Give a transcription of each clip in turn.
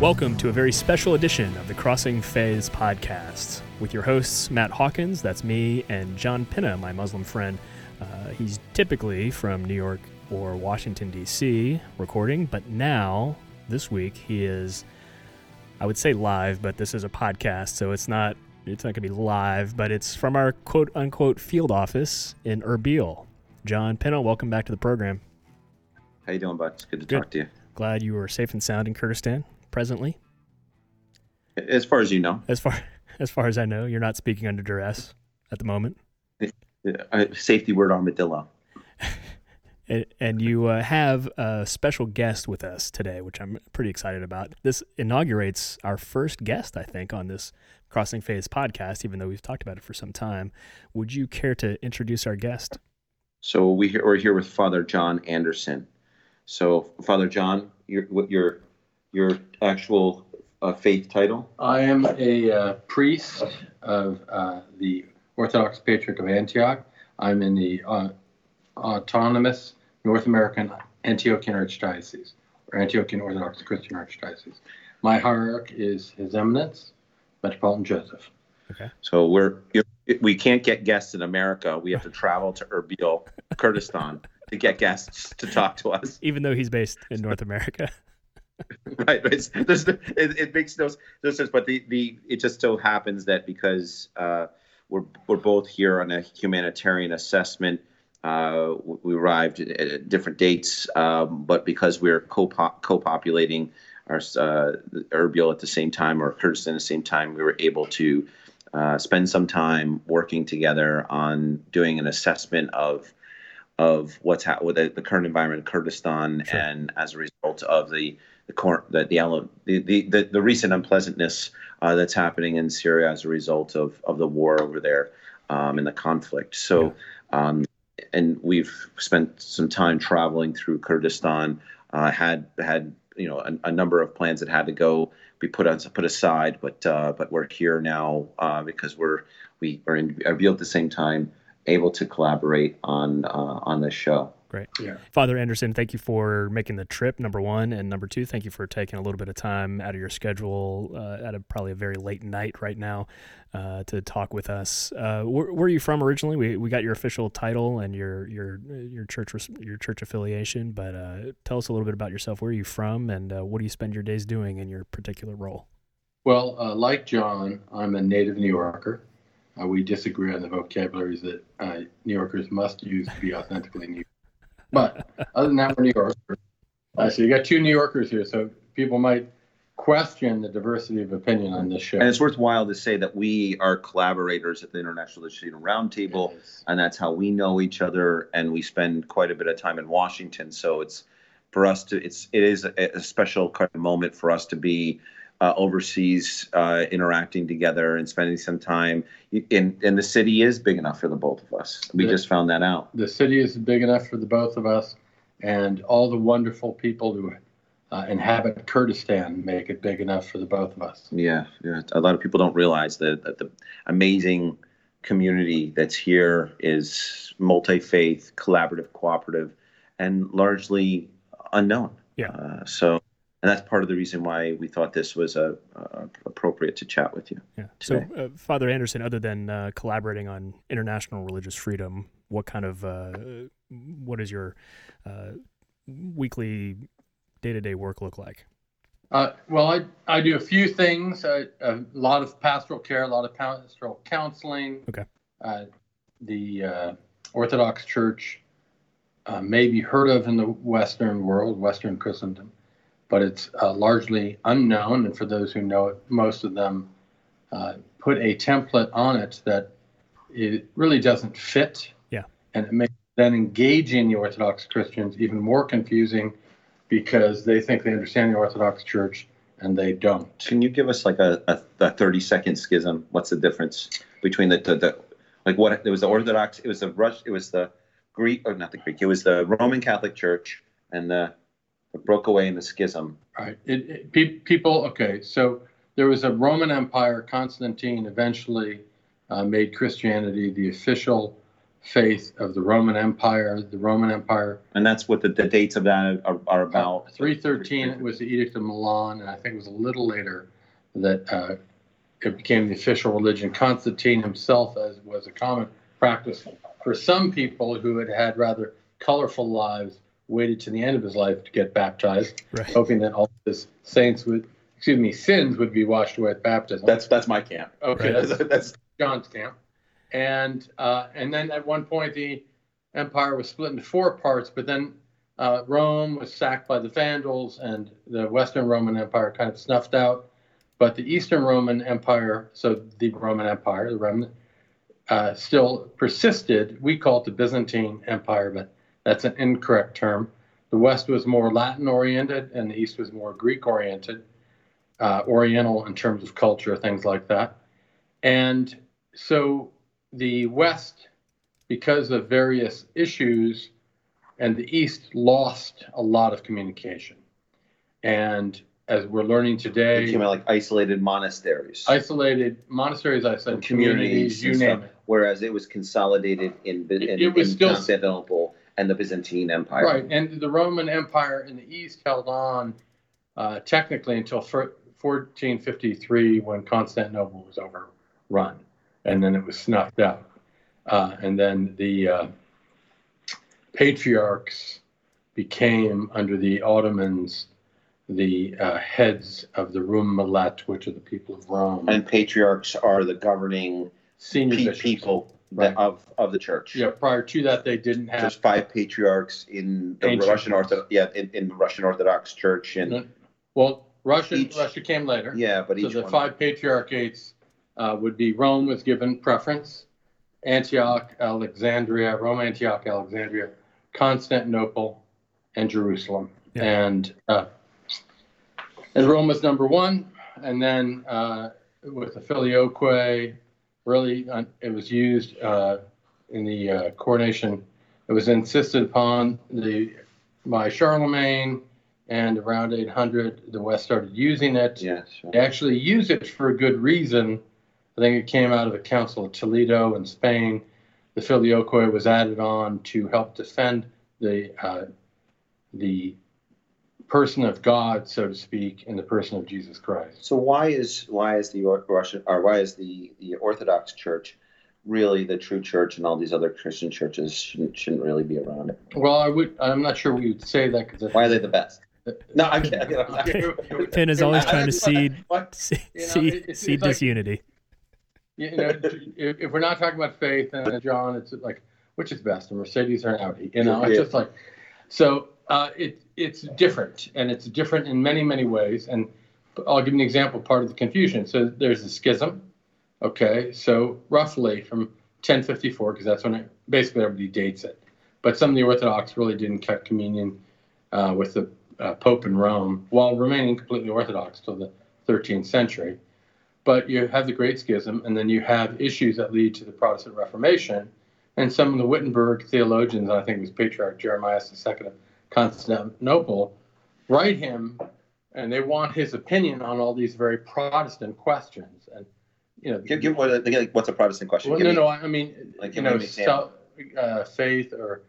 Welcome to a very special edition of the Crossing Faiths podcast with your hosts, Matt Hawkins, that's me, and John Pinna, my Muslim friend. Uh, he's typically from New York or Washington, D.C., recording, but now, this week, he is, I would say live, but this is a podcast, so it's not. It's not going to be live, but it's from our quote unquote field office in Erbil. John Pinna, welcome back to the program. How you doing, bud? It's good to Good. talk to you. Glad you are safe and sound in Kurdistan presently. As far as you know, As far as far as I know, you're not speaking under duress at the moment, uh, safety word armadillo. and, you uh, have a special guest with us today, which I'm pretty excited about. This inaugurates our first guest, I think, on this Crossing Faiths podcast. Even though we've talked about it for some time, would you care to introduce our guest? So we we're here with Father John Anderson. So Father John, your what your your actual uh, faith title? I am a uh, priest of uh, the Orthodox Patriarch of Antioch. I'm in the uh, autonomous North American Antiochian Archdiocese, or Antiochian Orthodox Christian Archdiocese. My hierarch is His Eminence, Metropolitan Joseph. Okay. So we're we can't get guests in America. We have to travel to Erbil, Kurdistan, to get guests to talk to us. Even though he's based in North America. right it's, there's, it, it makes no, no sense but the, the it just so happens that because uh, we're, we're both here on a humanitarian assessment uh, we arrived at, at different dates um, but because we're co- co-populating our uh, Erbil at the same time or Kurdistan at the same time we were able to uh, spend some time working together on doing an assessment of of what's ha- with the, the current environment in Kurdistan Sure. and as a result of the the the the, the, the, the, recent unpleasantness uh, that's happening in Syria as a result of, of the war over there um, and the conflict. So, um, and we've spent some time traveling through Kurdistan. Uh, had had you know a, a number of plans that had to go be put on put aside, but uh, but we're here now uh, because we're we are in Erbil at the same time able to collaborate on uh, on this show. Great. Yeah. Father Anderson, thank you for making the trip, number one. And number two, thank you for taking a little bit of time out of your schedule uh, at a, probably a very late night right now uh, to talk with us. Uh, where, where are you from originally? We, we got your official title and your your your church your church affiliation, but uh, tell us a little bit about yourself. Where are you from, and uh, what do you spend your days doing in your particular role? Well, uh, like John, I'm a native New Yorker. Uh, we disagree on the vocabularies that uh, New Yorkers must use to be authentically New. But other than that, we're New Yorkers. Uh, so you got two New Yorkers here, so people might question the diversity of opinion on this show. And it's worthwhile to say that we are collaborators at the International Legislative Roundtable, and that's how we know each other. And we spend quite a bit of time in Washington, so it's for us to it's it is a, a special kind of moment for us to be uh, overseas, uh, interacting together and spending some time. In and the city is big enough for the both of us. We Yeah. just found that out. the city is big enough for the both of us, and all the wonderful people who uh, inhabit Kurdistan make it big enough for the both of us. Yeah, yeah. A lot of people don't realize that, that the amazing community that's here is multi faith, collaborative, cooperative, and largely unknown. Yeah. Uh, so, and that's part of the reason why we thought this was a, uh appropriate to chat with you. Yeah. So, uh, Father Anderson, other than uh, collaborating on international religious freedom, what kind of uh, what does your uh, weekly, day to day work look like? Uh, well, I, I do a few things. I, a lot of pastoral care, a lot of pastoral counseling. Okay. Uh, the uh, Orthodox Church uh, may be heard of in the Western world, Western Christendom, but it's uh, largely unknown. And for those who know it, most of them uh, put a template on it that it really doesn't fit. Yeah. And it makes then engaging the Orthodox Christians even more confusing because they think they understand the Orthodox Church and they don't. Can you give us like a, a, a 30 second schism? What's the difference between the, the, the like what it was the Orthodox, it was the Rush, it was the Greek, or not the Greek, it was the Roman Catholic Church and the, it broke away in the schism. Right. It, it, pe- people, okay, so there was a Roman Empire. Constantine eventually uh, made Christianity the official faith of the Roman Empire. The Roman Empire. And that's what the, the dates of that are, are about. 313 was the Edict of Milan, and I think it was a little later that uh, it became the official religion. Constantine himself, as was a common practice for some people who had had rather colorful lives, waited to the end of his life to get baptized, Right. hoping that all his saints would, excuse me, sins would be washed away at baptism. That's that's my camp. okay. Right. That's that's John's camp, and uh, and then at one point the empire was split into four parts, but then uh, Rome was sacked by the Vandals, and the Western Roman Empire kind of snuffed out. But the Eastern Roman Empire, so the Roman Empire, the remnant, uh, still persisted. We call it the Byzantine Empire, but that's an incorrect term. The West was more Latin oriented, and the East was more Greek oriented, uh, Oriental in terms of culture, things like that. And so the West, because of various issues, and the East lost a lot of communication. And as we're learning today, became like isolated monasteries. isolated monasteries, I said, communities, communities you name stuff. it. Whereas it was consolidated in, in, It was in still- Constantinople and the Byzantine Empire. Right, and the Roman Empire in the East held on uh, technically until fir- 1453 when Constantinople was overrun, and then it was snuffed out. Uh, and then the uh, patriarchs became, under the Ottomans, the uh, heads of the Rum Millet, which are the people of Rome. And patriarchs are the governing senior pe- people Right. that, of of the church. Yeah, prior to that, they didn't There's have. five patriarchs in the Ancient Russian ones. Orthodox. Yeah, in, in the Russian Orthodox Church, and Well, Russia, Each- Russia came later. yeah, but So each the one. five patriarchates uh, would be Rome was given preference, Antioch, Alexandria, Rome, Antioch, Alexandria, Constantinople, and Jerusalem. Yeah. And uh, and Rome was number one, and then uh, with the filioque, really uh, it was used uh, in the uh, coronation. It was insisted upon the by Charlemagne, and around 800, the West started using it. Yeah, sure. They actually use it for a good reason. I think it came out of the Council of Toledo in Spain. The filioque was added on to help defend the uh, the person of God, so to speak, in the person of Jesus Christ. So why is why is the Or- Russian or why is the the Orthodox Church really the true church, and all these other Christian churches shouldn't shouldn't really be around it? Well, I would. I'm not sure we would say that because Why are they the best? No, I'm kidding. I'm kidding. Finn is always I- I trying to seed what? seed, You know, seed, it's- seed like- disunity. you know, if, if we're not talking about faith and John, it's like which is best, a Mercedes or an Audi? You know, it's Yeah. just like so. Uh, it it's different, and it's different in many many ways. And I'll give an example. Part of the confusion. So there's the schism. Okay, so roughly from 1054, because that's when it, basically everybody dates it. But some of the Orthodox really didn't cut communion uh, with the uh, Pope in Rome, while remaining completely Orthodox till the 13th century but you have the Great Schism, and then you have issues that lead to the Protestant Reformation. And some of the Wittenberg theologians, I think it was Patriarch Jeremiah II of Constantinople, write him, and they want his opinion on all these very Protestant questions. And you know, Give, give what, like, what's a Protestant question? well, no, me- no, I mean, Like, you know, so, uh, faith or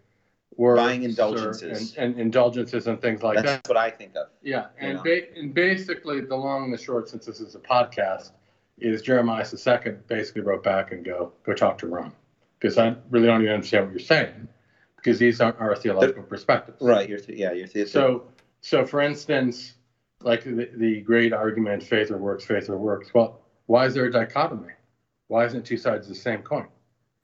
Buying or- indulgences. and, and indulgences and things like that. That's what I think of. Yeah, and, ba- and basically, the long and the short, since this is a podcast, is Jeremiah II basically wrote back and go, go talk to Rome, because I really don't even understand what you're saying, because these are our theological perspectives. Right. You're th- yeah. You're th- So, so for instance, like the, the great argument, faith or works, faith or works. Well, why is there a dichotomy? Why isn't it two sides of the same coin?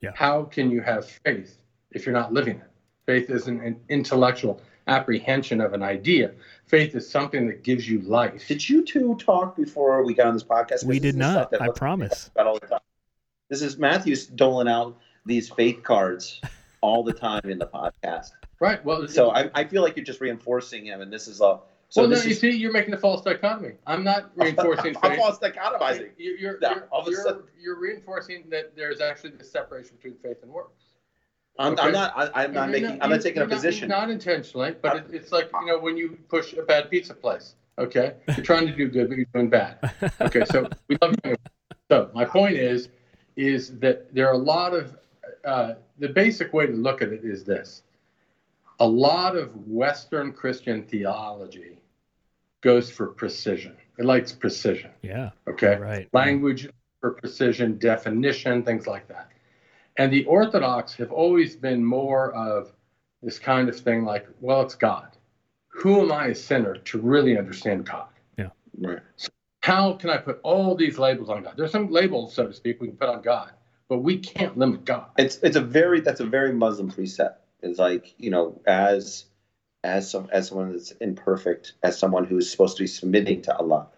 Yeah. How can you have faith if you're not living it? Faith is an, an intellectual apprehension of an idea. Faith is something that gives you life. Did you two talk before we got on this podcast? We This did is the stuff not. I promise. About all the time. This is Matthew's doling out these faith cards all the time in the podcast. Right. Well, So I, I feel like you're just reinforcing him, and this is a. So well, no, you is see, you're making a false dichotomy. I'm not reinforcing I'm false dichotomizing. You're, you're, No, you're, all of a you're, sudden- you're reinforcing that there's actually this separation between faith and works. I'm, Okay. I'm not. I, I'm not making. I'm not taking a you're position. Not intentionally, but it, it's like you know when you push a bad pizza place. Okay, you're trying to do good, but you're doing bad. Okay, so we love. you. So my point is, is that there are a lot of uh, the basic way to look at it is this: a lot of Western Christian theology goes for precision. It likes precision. Yeah. Okay. Right. Language for precision, definition, things like that. And the Orthodox have always been more of this kind of thing like, well, it's God. Who am I, a sinner, to really understand God? Yeah. Right. So How can I put all these labels on God? There's some labels, so to speak, we can put on God, but we can't limit God. It's it's a very that's a very Muslim precept. It's like you know as as some as someone that's imperfect, as someone who's supposed to be submitting to Allah.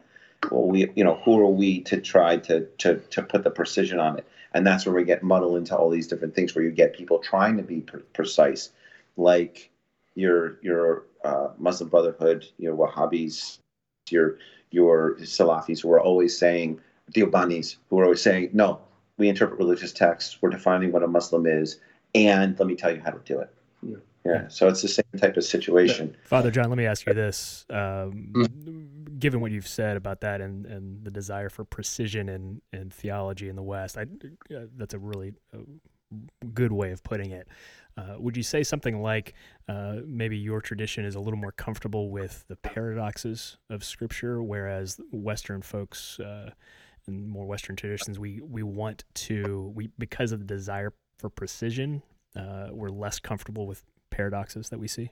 Well, we you know who are we to try to to to put the precision on it? And that's where we get muddled into all these different things, where you get people trying to be pre- precise, like your your uh, Muslim Brotherhood, your Wahhabis, your your Salafis, who are always saying Deobandis, who are always saying no, we interpret religious texts. We're defining what a Muslim is, and let me tell you how to do it. Yeah. Yeah. So it's the same type of situation. Father John, let me ask you this. Um, Mm. Given what you've said about that and, and the desire for precision in, in theology in the West, I, uh, that's a really uh, good way of putting it. Uh, would you say something like uh, maybe your tradition is a little more comfortable with the paradoxes of Scripture, whereas Western folks uh, and more Western traditions, we, we want to, we because of the desire for precision, uh, we're less comfortable with paradoxes that we see?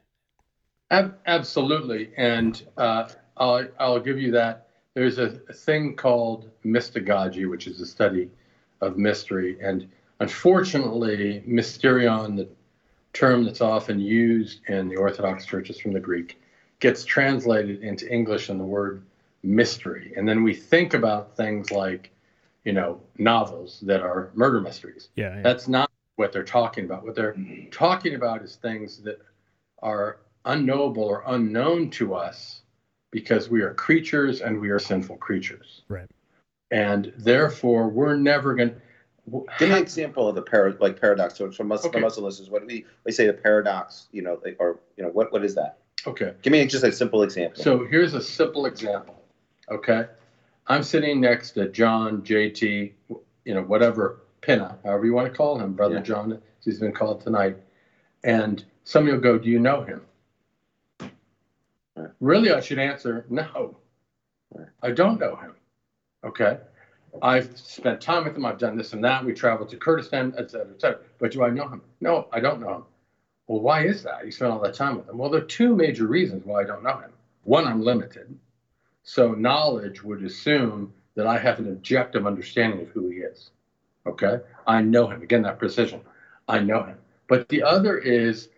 Ab- absolutely, and uh, I'll I'll give you that. There's a, thing called mystagogy, which is a study of mystery, and unfortunately, mysterion, the term that's often used in the Orthodox churches from the Greek, gets translated into English in the word mystery, and then we think about things like, you know, novels that are murder mysteries. Yeah. yeah. That's not what they're talking about. What they're talking about is things that are unknowable or unknown to us because we are creatures and we are sinful creatures. Right. And therefore, we're never going to. Give me an example of the par- like paradox. So from Muslim, Okay. Muslim listeners, what do we we say the paradox? You know, like, or you know, what what is that? Okay. Give me just a simple example. So here's a simple example. Okay. I'm sitting next to John, JT, you know, whatever, Pinna, however you want to call him, Brother Yeah. John, he's been called tonight. And somebody will go, Do you know him? Right. Really, I should answer, No, Right. I don't know him. Okay. I've spent time with him. I've done this and that. We traveled to Kurdistan, et cetera, et cetera. But do I know him? No, I don't know him. Well, why is that? You spent all that time with him. Well, there are two major reasons why I don't know him. One, I'm limited. So knowledge would assume that I have an objective understanding of who he is. Okay? I know him. Again, that precision. I know him. But the other is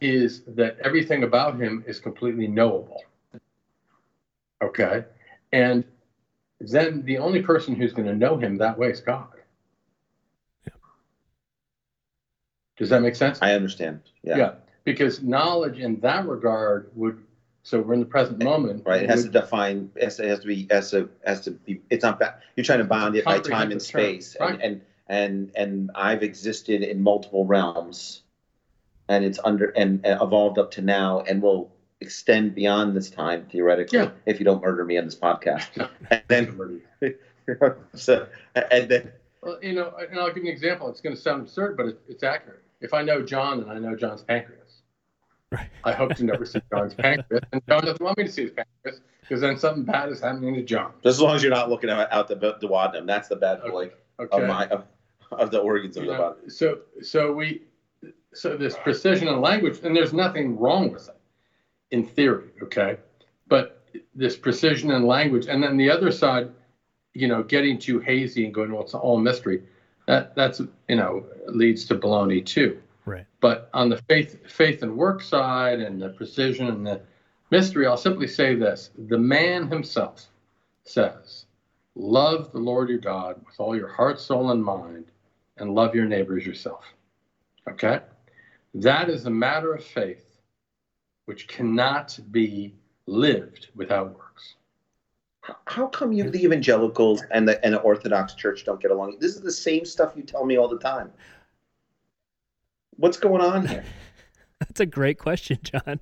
is that everything about him is completely knowable. Okay? And then the only person who's going to know him that way is God. Does that make sense? I understand. Yeah. Because knowledge in that regard would so we're in the present moment. Right. It has to define. It has to, it has to be. Has to. Has to be. It's not. Ba- you're trying to bound it by time and space, and, Right. and and and I've existed in multiple realms, and it's under and, and evolved up to now, and will extend beyond this time theoretically Yeah. if you don't murder me on this podcast. and then Well, so and then Well, you know, and I'll give you an example. It's going to sound absurd, but it, it's accurate. If I know John and I know John's pancreas, Right. I hope to never see John's pancreas, and John doesn't want me to see his pancreas because then something bad is happening to John. just as long as you're not looking out, out the the duodenum, that's the bad boy Okay. of my of, of the organs of You the know, body. so so we so this precision in language and there's nothing wrong with it in theory okay but this precision in language and then the other side you know getting too hazy and going well it's all mystery that that's you know leads to baloney too Right. but on the faith faith and work side and the precision and the mystery i'll simply say this the man himself says love the lord your god with all your heart soul and mind and love your neighbor as yourself okay that is a matter of faith which cannot be lived without works How come you the evangelicals and the and the Orthodox Church don't get along? This is the same stuff you tell me all the time. What's going on here? That's a great question, John.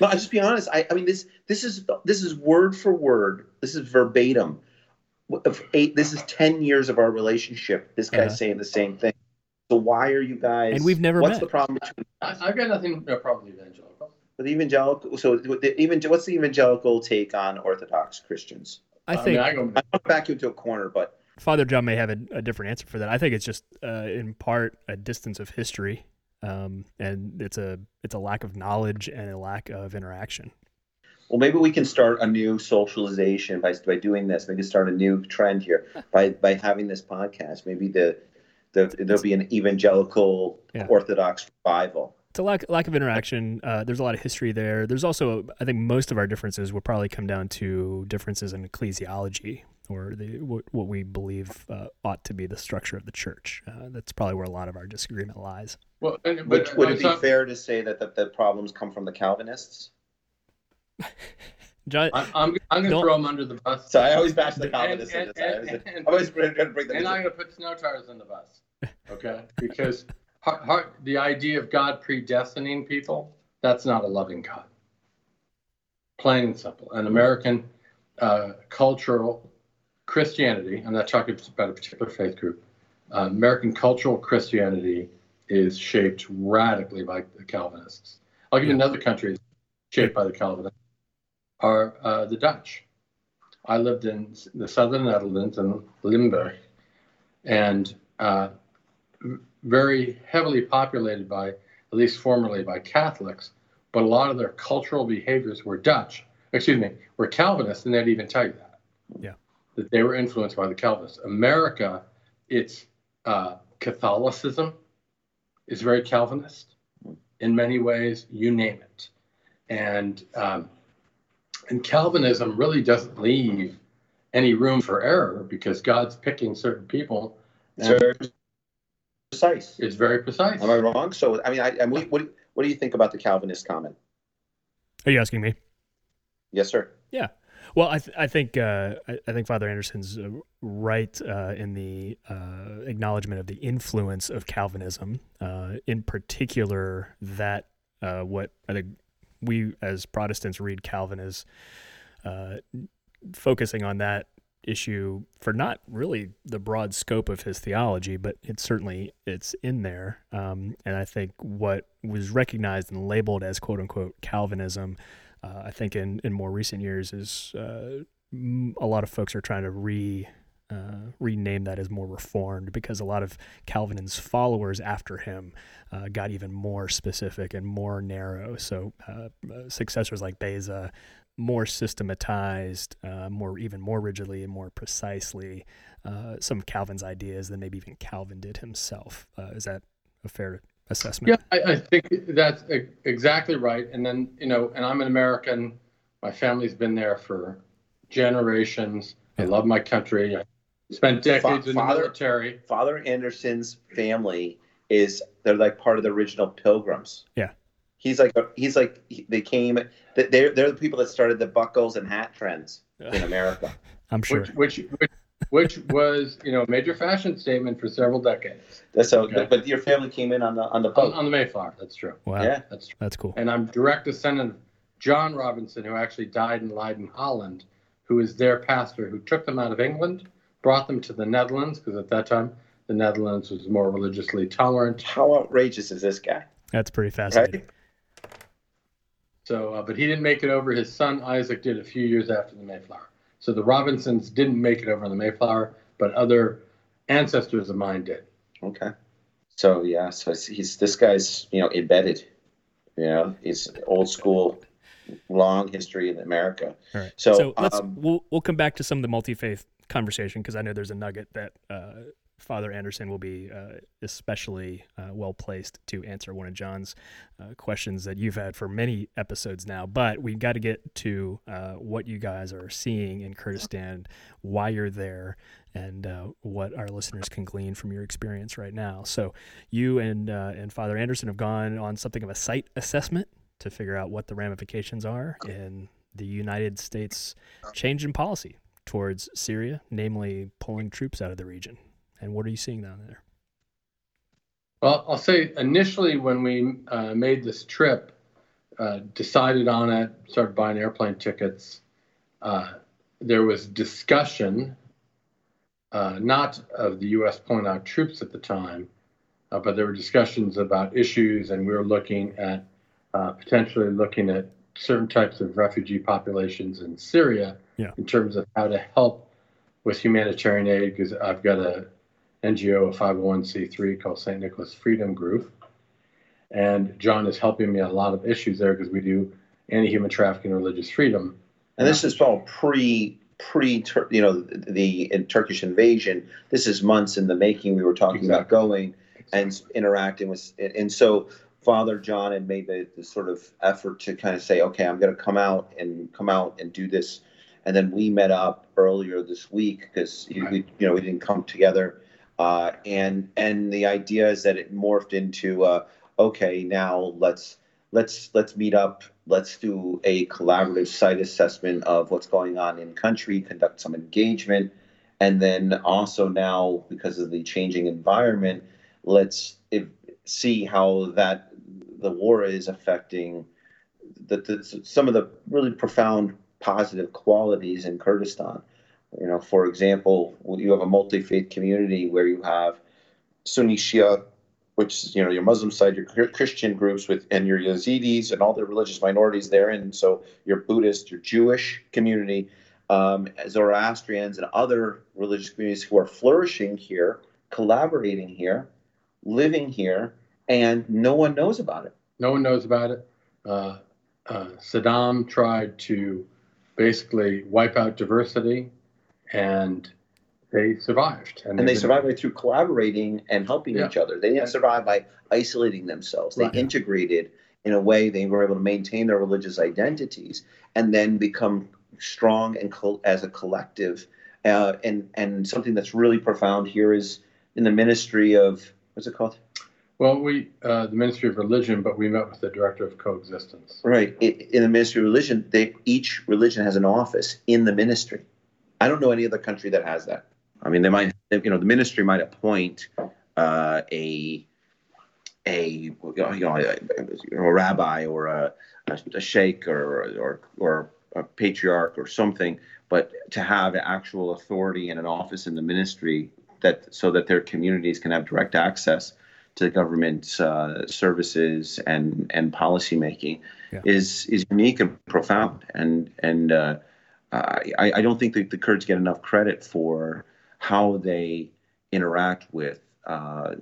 No, I'll just be honest. I, I mean this this is this is word for word. This is verbatim. Of eight, this is ten years of our relationship. This guy's Uh-huh. saying the same thing. So why are you guys? And we've never What's met. the problem between I, I've got nothing, no problem with evangelical. the evangelical? So the even what's the evangelical take on Orthodox Christians? I I think mean, I go, I don't want to back you into a corner, but Father John may have a, a different answer for that. I think it's just uh, in part a distance of history, um, and it's a it's a lack of knowledge and a lack of interaction. well, maybe we can start a new socialization by by doing this. Maybe start a new trend here by by having this podcast. Maybe the the there'll be an evangelical Yeah. Orthodox revival. It's a lack lack of interaction. Uh, there's a lot of history there. There's also, I think, most of our differences will probably come down to differences in ecclesiology or the what, what we believe uh, ought to be the structure of the church. Uh, that's probably where a lot of our disagreement lies. well, and, Would, but would it be not- fair to say that the, the problems come from the Calvinists? John, I'm, I'm, I'm going to throw them under the bus. So I always bash the Calvinists. and- in this. I always- and- and- I always try to bring them. And I'm going to put snow tires in the bus. Okay? Because har- har- the idea of God predestining people, that's not a loving God. Plain and simple. An American uh, cultural Christianity, I'm not talking about a particular faith group, uh, American cultural Christianity is shaped radically by the Calvinists. I'll give you another country shaped by the Calvinists, are uh, the Dutch. I lived in the southern Netherlands in Limburg, and uh, very heavily populated by, at least formerly, by Catholics, but a lot of their cultural behaviors were Dutch. Excuse me, were Calvinist, and they'd even tell you that. Yeah. That they were influenced by the Calvinists. America, it's uh, Catholicism is very Calvinist in many ways. You name it, and um, and Calvinism really doesn't leave any room for error because God's picking certain people. It's very precise. it's very precise. Am I wrong? So I mean, I, and we, what do- what do you think about the Calvinist comment? are you asking me? Yes, sir. Well, I, th- I think uh, I, think Father Anderson's uh, right uh, in the uh, acknowledgement of the influence of Calvinism, uh, in particular that uh, what I think we as Protestants read Calvin as focusing on that issue for not really the broad scope of his theology, but it's certainly it's in there. Um, and I think what was recognized and labeled as quote unquote Calvinism uh, I think in, in more recent years is uh, a lot of folks are trying to re uh, rename that as more reformed because a lot of Calvin's followers after him uh, got even more specific and more narrow. So uh, uh, successors like Beza, more systematized, uh, more even more rigidly and more precisely uh, some of Calvin's ideas than maybe even Calvin did himself. Is that a fair assessment? Yeah, I, I think that's e- exactly right. And then, you know, and I'm an American. My family's been there for generations. I love my country. I spent decades in the Father- military. Father Anderson's family is they're like part of the original Pilgrims. Yeah. He's like he's like they came. They're they're the people that started the buckles and hat trends in America. I'm sure. Which, which, which, which was, you know, a major fashion statement for several decades That's so. Okay. But your family came in on the on the on, on the Mayflower. That's true. Wow, Yeah. That's true. that's cool. And I'm direct descendant of John Robinson, who actually died in Leiden, Holland, who is their pastor, who took them out of England, brought them to the Netherlands, because at that time the Netherlands was more religiously tolerant. How outrageous is this guy? That's pretty fascinating. Right? So, uh, but he didn't make it over. His son Isaac did a few years after the Mayflower. So the Robinsons didn't make it over on the Mayflower, but other ancestors of mine did. Okay. So yeah, so he's, he's this guy's you know embedded. You know, he's old school, long history in America. All right. So, So, let's um, we'll we'll come back to some of the multi faith conversation because I know there's a nugget that uh, Father Anderson will be uh, especially uh, well placed to answer one of John's uh, questions that you've had for many episodes now. But we've got to get to uh, what you guys are seeing in Kurdistan, why you're there, and uh, what our listeners can glean from your experience right now. So you and uh, and Father Anderson have gone on something of a site assessment to figure out what the ramifications are in the United States change in policy towards Syria, namely pulling troops out of the region. And what are you seeing down there? Well, I'll say initially when we uh, made this trip, uh, decided on it, started buying airplane tickets, uh, there was discussion, uh, not of the U.S. pulling out troops at the time, uh, but there were discussions about issues, and we were looking at uh, potentially looking at certain types of refugee populations in Syria Yeah. in terms of how to help with humanitarian aid. Because I've got a NGO, a 501c3 called St. Nicholas Freedom Group, and John is helping me on a lot of issues there because we do anti-human trafficking and religious freedom. And this is all pre pre you know the, the Turkish invasion. This is months in the making. We were talking about Exactly. going and interacting with, and so Father John had made the, the sort of effort to kind of say, okay, I'm going to come out and come out and do this. And then we met up earlier this week because we, you know, we didn't come together. Uh, and and the idea is that it morphed into, uh, okay, now let's let's let's meet up. Let's do a collaborative site assessment of what's going on in country, conduct some engagement, and then also now because of the changing environment, let's if, see how that the war is affecting the, the, some of the really profound positive qualities in Kurdistan. You know, for example, you have a multi-faith community where you have Sunni Shia, which is you know your Muslim side, your Christian groups with, and your Yazidis and all the religious minorities there, and so your Buddhist, your Jewish community, um, Zoroastrians, and other religious communities who are flourishing here, collaborating here, living here, and no one knows about it. No one knows about it. Uh, uh, Saddam tried to basically wipe out diversity, and they survived. And they they've survived by through collaborating and helping Yeah. each other. They didn't survive by isolating themselves. They Right. integrated in a way they were able to maintain their religious identities and then become strong and col- as a collective. Uh, and and something that's really profound here is in the ministry of what's it called? Well, we uh, the Ministry of Religion, but we met with the director of coexistence. Right. I in the ministry of religion, they each religion has an office in the ministry. I don't know any other country that has that. I mean, they might, you know, the ministry might appoint uh, a a you know a, a rabbi or a, a, a sheikh or or or a patriarch or something, but to have actual authority and an office in the ministry that so that their communities can have direct access to the government's uh, services and and policy making Yeah. is is unique and profound and and uh, I, I don't think that the Kurds get enough credit for how they interact with uh,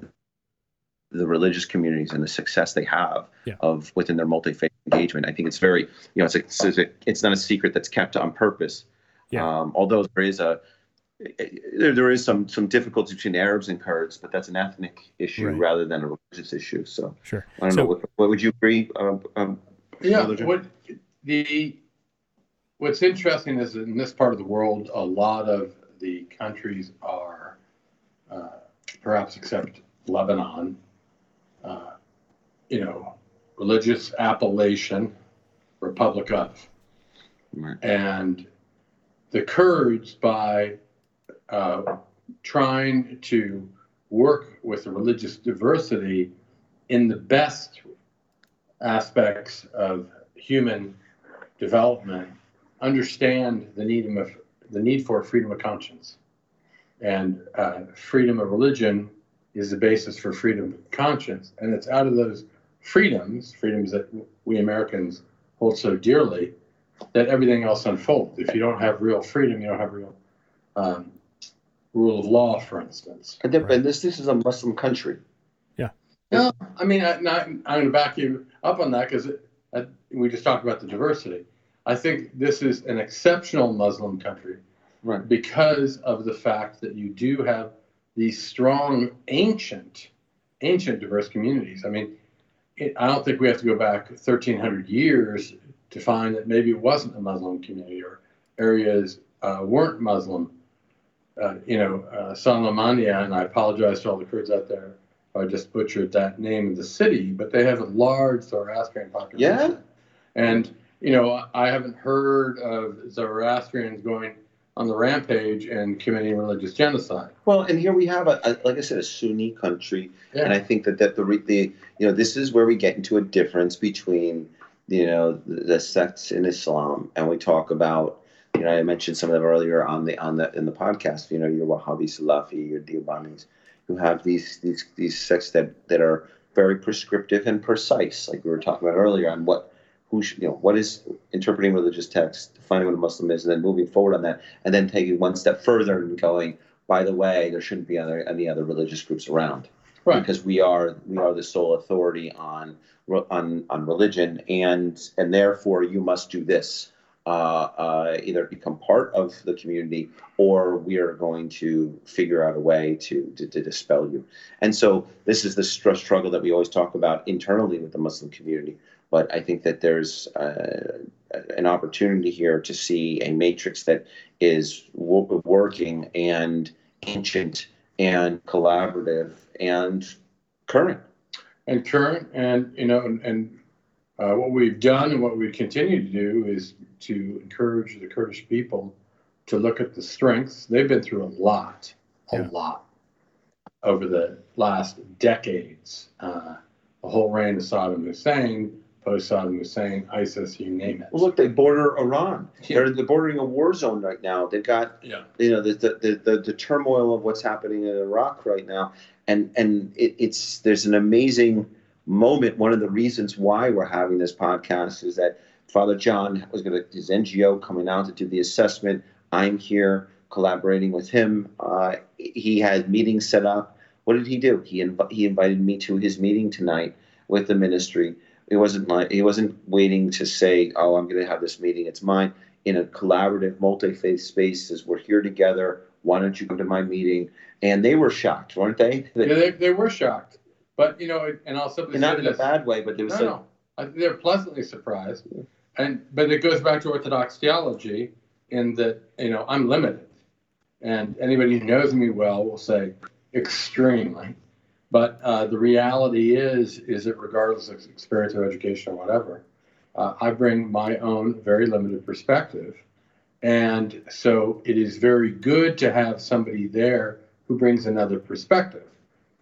the religious communities and the success they have Yeah. of within their multi-faith engagement. I think it's very, you know, it's a, it's, a, it's not a secret that's kept on purpose. Yeah. Um, although there is a there, there is some some difficulty between Arabs and Kurds, but that's an ethnic issue Right. rather than a religious issue. So Sure. I don't So- know. What, what would you agree? Um, um, Yeah. What the what's interesting is in this part of the world, a lot of the countries are, uh, perhaps except Lebanon, uh, you know, religious appellation, Republic of, right. and the Kurds by uh, trying to work with the religious diversity in the best aspects of human development understand the need of the need for freedom of conscience and uh, freedom of religion is the basis for freedom of conscience and it's out of those freedoms freedoms that we americans hold so dearly that everything else unfolds if you don't have real freedom you don't have real um, rule of law for instance And, then, Right. and this this is a Muslim country. Yeah. No, I mean, I, not, I'm going to back you up on that because we just talked about the diversity. I think this is an exceptional Muslim country Right. because of the fact that you do have these strong, ancient, ancient diverse communities. I mean, it, I don't think we have to go back 1,300 years to find that maybe it wasn't a Muslim community or areas uh, weren't Muslim. Uh, you know, uh, Salamania, and I apologize to all the Kurds out there I just butchered that name of the city, but they have a large Zoroastrian population. Yeah. And, you know, I haven't heard of Zoroastrians going on the rampage and committing religious genocide. Well, and here we have a, a like I said, a Sunni country, and I think that that the the you know this is where we get into a difference between you know the, the sects in Islam, and we talk about you know I mentioned some of them earlier on the on the in the podcast. You know your Wahhabi Salafi, your Deobandis, who have these these these sects that that are very prescriptive and precise, like we were talking about earlier, on what who should, you know what is interpreting religious text, defining what a Muslim is, and then moving forward on that, and then taking one step further and going, by the way, there shouldn't be other, any other religious groups around, Right. because we are we are the sole authority on on on religion, and and therefore you must do this. Uh, uh, either become part of the community or we are going to figure out a way to, to, to dispel you. And so this is the struggle that we always talk about internally with the Muslim community. But I think that there's uh, an opportunity here to see a matrix that is w- working and ancient and collaborative and current. and current and you know and, and uh, what we've done and what we continue to do is to encourage the kurdish people to look at the strengths they've been through a lot a Yeah. lot over the last decades uh, the whole reign of saddam hussein post saddam hussein isis you name it Well, look, they border Iran. Yeah. They're, they're bordering a war zone right now. They've got yeah you know the the, the, the, the turmoil of what's happening in Iraq right now, and and it, it's there's an amazing moment. One of the reasons why we're having this podcast is that Father John was going to his NGO coming out to do the assessment. I'm here collaborating with him. Uh, he had meetings set up. What did he do? He inv- he invited me to his meeting tonight with the ministry. It wasn't like he wasn't waiting to say, "Oh, I'm going to have this meeting. It's mine." In a collaborative, multi-faith space, says we're here together. Why don't you come to my meeting? And they were shocked, weren't they? yeah they, they were shocked but you know and i'll simply And not in a bad way, but there was no, like, no. They're pleasantly surprised, and but it goes back to Orthodox theology in that you know I'm limited, and anybody who knows me well will say extremely, but uh, the reality is is that regardless of experience or education or whatever, uh, I bring my own very limited perspective, and so it is very good to have somebody there who brings another perspective.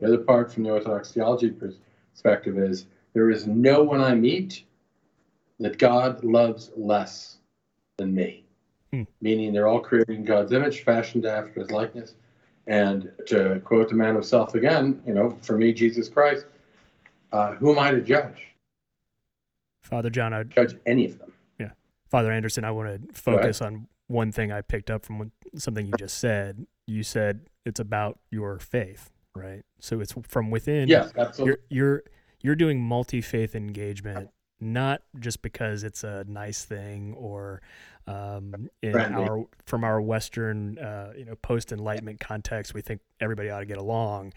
The other part from the Orthodox theology perspective is there is no one I meet that God loves less than me. Hmm. Meaning they're all created in God's image, fashioned after his likeness. And to quote the man himself again, you know, for me, Jesus Christ, uh, who am I to judge? Father John, I, Judge any of them. Yeah, Father Anderson, I want to focus on one thing I picked up from something you just said. You said it's about your faith, right? So it's from within. Yes, absolutely. You're you're you're doing multi-faith engagement not just because it's a nice thing or um, our from our Western uh, you know post Enlightenment context, we think everybody ought to get along.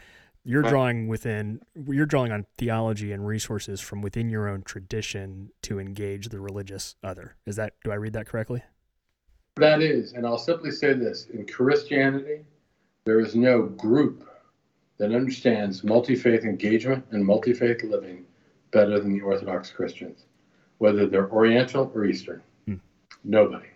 You're drawing within you're drawing on theology and resources from within your own tradition to engage the religious other. Is that do I read that correctly? That is, and I'll simply say this in Christianity, there is no group that understands multi faith engagement and multi faith living better than the Orthodox Christians, whether they're Oriental or Eastern. Nobody.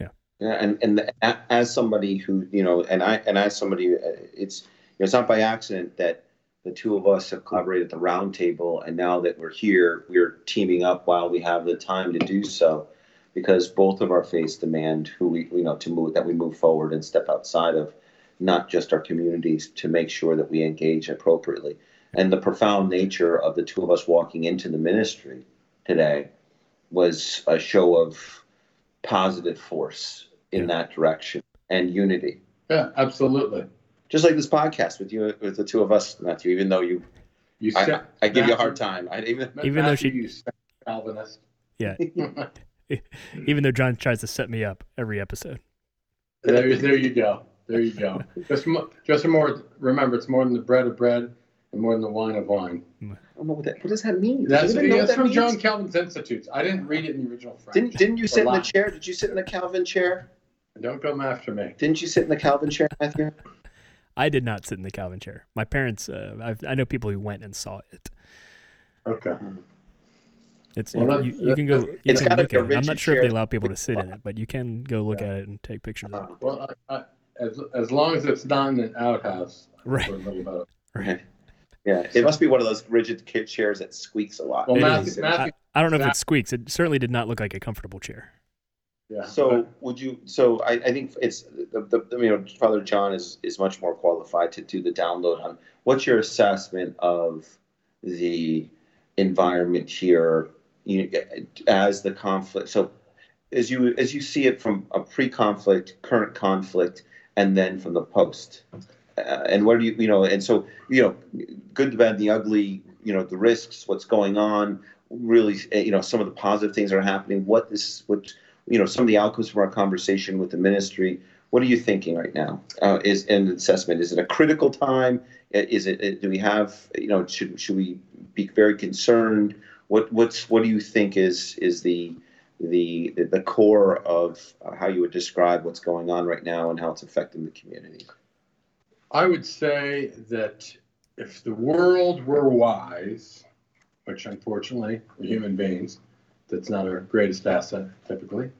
Yeah, Yeah, and and a- as somebody who you know, and I and as somebody, uh, it's it's not by accident that the two of us have collaborated at the roundtable, and now that we're here, we're teaming up while we have the time to do so, because both of our faiths demand who we you know to move that we move forward and step outside of not just our communities to make sure that we engage appropriately. And the profound nature of the two of us walking into the ministry today was a show of positive force in Yeah. that direction and unity. Yeah, absolutely. Just like this podcast with you, with the two of us, Matthew. Even though you, You I, said, I give you a hard time. I even Even though she- you Calvinist. Yeah. Even though John tries to set me up every episode. there, there you go. There you go. Just, just more. Remember, it's more than the bread of bread and more than the wine of wine. I don't know what that. What does that mean? That's, Do you even know that's that from means? John Calvin's Institutes. I didn't read it in the original French. Didn't Didn't you sit in the chair? Did you sit in the Calvin chair? Don't come after me. Didn't you sit in the Calvin chair, Matthew? I did not sit in the Calvin chair. My parents, uh, I've, I know people who went and saw it. Okay. It's Well, you, that- you can go. You It's can look at it. I'm not sure if they allow people to sit in it, but you can go look Yeah. at it and take pictures of it. Well, I, I, as, as long as it's not in an outhouse. Right. about it. Right. Yeah, it must be one of those rigid kid chairs that squeaks a lot. Well, Matthew. Matthew, I don't know if it squeaks. It certainly did not look like a comfortable chair. Yeah. So would you? So I, I think it's the, the you know Father John is is much more qualified to do the download on what's your assessment of the environment here you, as the conflict. So as you as you see it from a pre-conflict, current conflict, and then from the post. Uh, and what do you you know? And so you know, good, the bad, the ugly. You know, the risks, what's going on. Really, you know, some of the positive things that are happening. What this, what you know, some of the outcomes from our conversation with the ministry. What are you thinking right now? Uh, is an assessment? Is it a critical time? Is it? Do we have? You know, should should we be very concerned? What what's what do you think is is the the the core of how you would describe what's going on right now and how it's affecting the community? I would say that if the world were wise, which unfortunately we're human beings, that's not our greatest asset typically,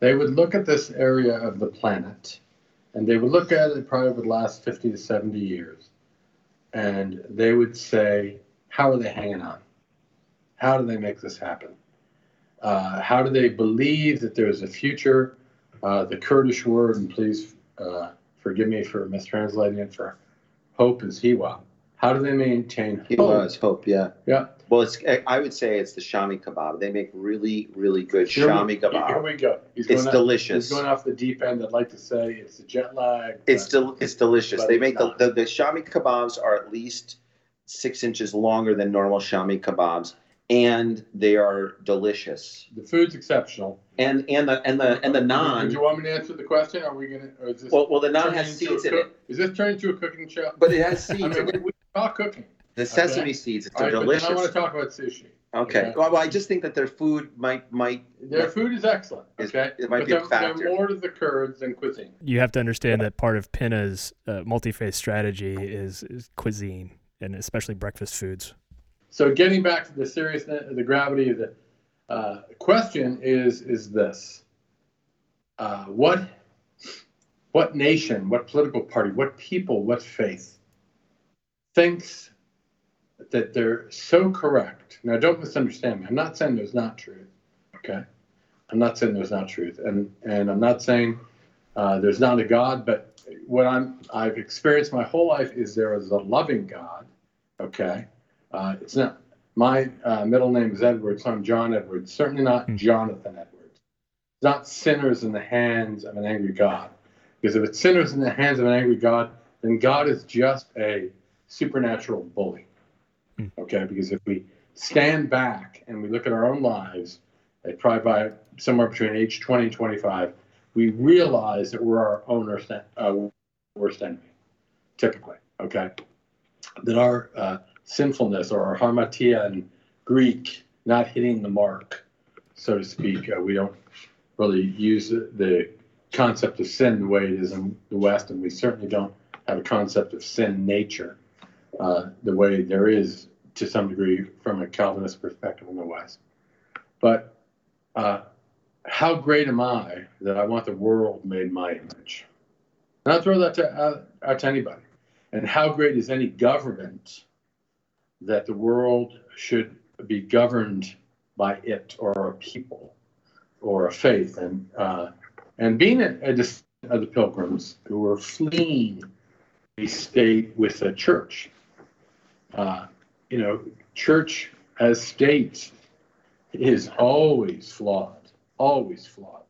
they would look at this area of the planet and they would look at it probably the last 50 to 70 years and they would say, how are they hanging on? How do they make this happen? Uh, how do they believe that there's a future? Uh, the Kurdish word, and please uh, forgive me for mistranslating it, for hope is hiwa. How do they maintain hope? Hiwa is hope, yeah. Yeah. Well, it's I would say it's the shami kebab. They make really, really good Here we- shami kebab. Here we go. He's It's off- delicious. He's going off the deep end. I'd like to say it's a jet lag. It's still it's delicious. They make the, the the shami kebabs are at least six inches longer than normal shami kebabs, and they are delicious. the food's exceptional. And and the and the and the naan. Do you want me to answer the question? Are we gonna? Or is this Well, well, the naan turning has seeds in cook- it, Is this turning into a cooking show? but it has I seeds. in mean, it. we, we talk cooking. The sesame okay. seeds. All They're right, but then I want to talk about sushi. Okay. okay. Well, well, I just think that their food might might. Their food is excellent. Is- Okay, it might but be a they're, factor. they're more to the Kurds than cuisine. You have to understand that part of Pinna's uh, multi-phase strategy is, is cuisine and especially breakfast foods. So getting back to the seriousness, the gravity of the uh, question is is this: uh, what what nation, what political party, what people, what faith thinks that they're so correct? Now, don't misunderstand me. I'm not saying there's not truth. Okay, I'm not saying there's not truth, and and I'm not saying uh, there's not a God. But what I'm I've experienced my whole life is there is a loving God. Okay. Uh, it's not my uh, middle name is Edwards, so I'm John Edwards. Certainly not Hmm. Jonathan Edwards. It's not sinners in the hands of an angry God. Because if it's sinners in the hands of an angry God, then God is just a supernatural bully. Hmm. Okay, because if we stand back and we look at our own lives, at probably by somewhere between age 20 and 25, we realize that we're our own worst, uh, worst enemy, typically. Okay, that our uh, sinfulness or hamartia in Greek not hitting the mark, so to speak. Uh, we don't really use the, concept of sin the way it is in the West, and we certainly don't have a concept of sin nature uh, the way there is to some degree from a Calvinist perspective in the West. But uh, how great am I that I want the world made my image? And I'll throw that to, out, out to anybody. And how great is any government that the world should be governed by it or a people or a faith? And uh, and being a, a descendant of the pilgrims who were fleeing a state with a church, uh, you know, church as state is always flawed, always flawed,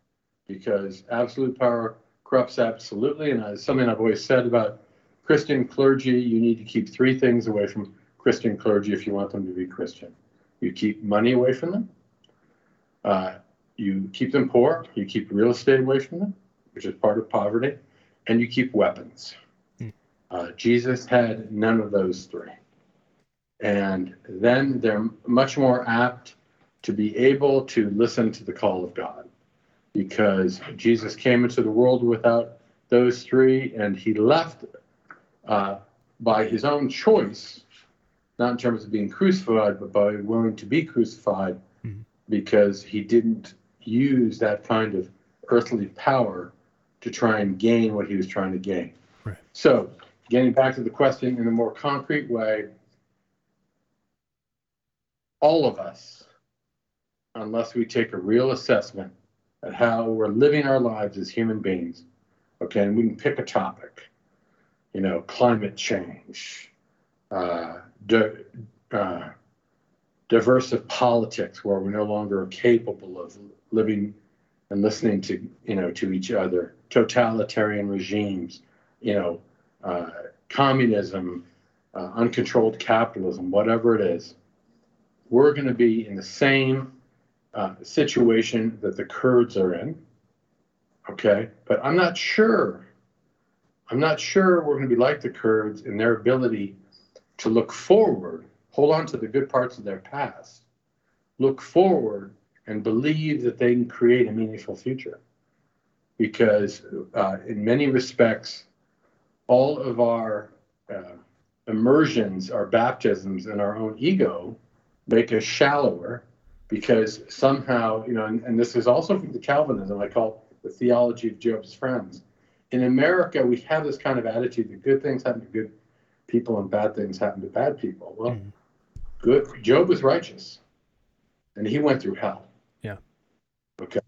because absolute power corrupts absolutely. And it's something I've always said about Christian clergy, you need to keep three things away from Christian clergy if you want them to be Christian. You keep money away from them, uh, you keep them poor, you keep real estate away from them, which is part of poverty, and you keep weapons. Hmm. Uh, Jesus had none of those three. And then they're much more apt to be able to listen to the call of God because Jesus came into the world without those three and he left uh, by his own choice, not in terms of being crucified, but by willing to be crucified Mhm. because he didn't use that kind of earthly power to try and gain what he was trying to gain. Right. So, getting back to the question in a more concrete way, all of us, unless we take a real assessment, at how we're living our lives as human beings, okay, and we can pick a topic, you know, climate change, uh, di- uh, diversive politics, where we're no longer are capable of living and listening to, you know, to each other, totalitarian regimes, you know, uh, communism, uh, uncontrolled capitalism, whatever it is, we're going to be in the same uh, situation that the Kurds are in. Okay, but I'm not sure. I'm not sure we're going to be like the Kurds in their ability to look forward, hold on to the good parts of their past, look forward, and believe that they can create a meaningful future. Because uh, in many respects, all of our uh, immersions, our baptisms, and our own ego make us shallower because somehow, you know, and, and this is also from the Calvinism, I call the theology of Job's friends. In America, we have this kind of attitude that good things happen to good people and bad things happen to bad people. Well, mm. good Job was righteous and he went through hell. Yeah. Okay.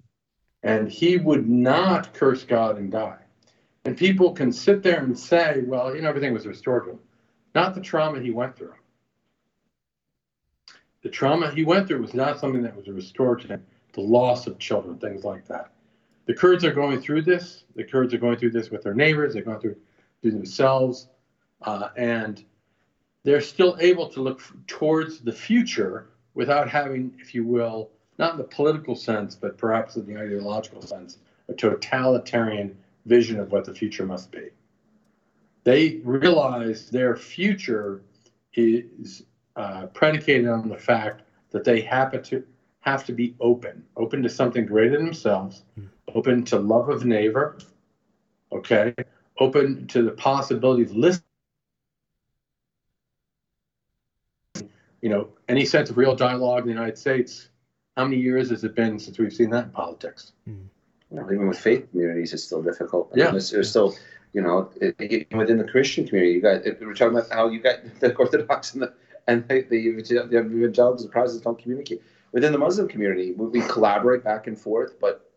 And he would not curse God and die. And people can sit there and say, well, you know, everything was restored to him. Not the trauma he went through. The trauma he went through was not something that was restored to him. The loss of children, things like that. The Kurds are going through this. The Kurds are going through this with their neighbors. They're going through, through themselves. Uh, and they're still able to look towards the future without having, if you will, not in the political sense, but perhaps in the ideological sense, a totalitarian vision of what the future must be. They realize their future is uh, predicated on the fact that they happen to have to be open, open to something greater than themselves, mm. open to love of neighbor, okay, open to the possibility of listening. You know, any sense of real dialogue in the United States. How many years has it been since we've seen that in politics? Mm even with faith communities, it's still difficult. I yeah, mean, there's, still, you know, it, it, within the Christian community, you got we're talking about how you got the Orthodox and the and the, the, the evangelicals, the Protestants don't communicate. Within the Muslim community, we, we collaborate back and forth, but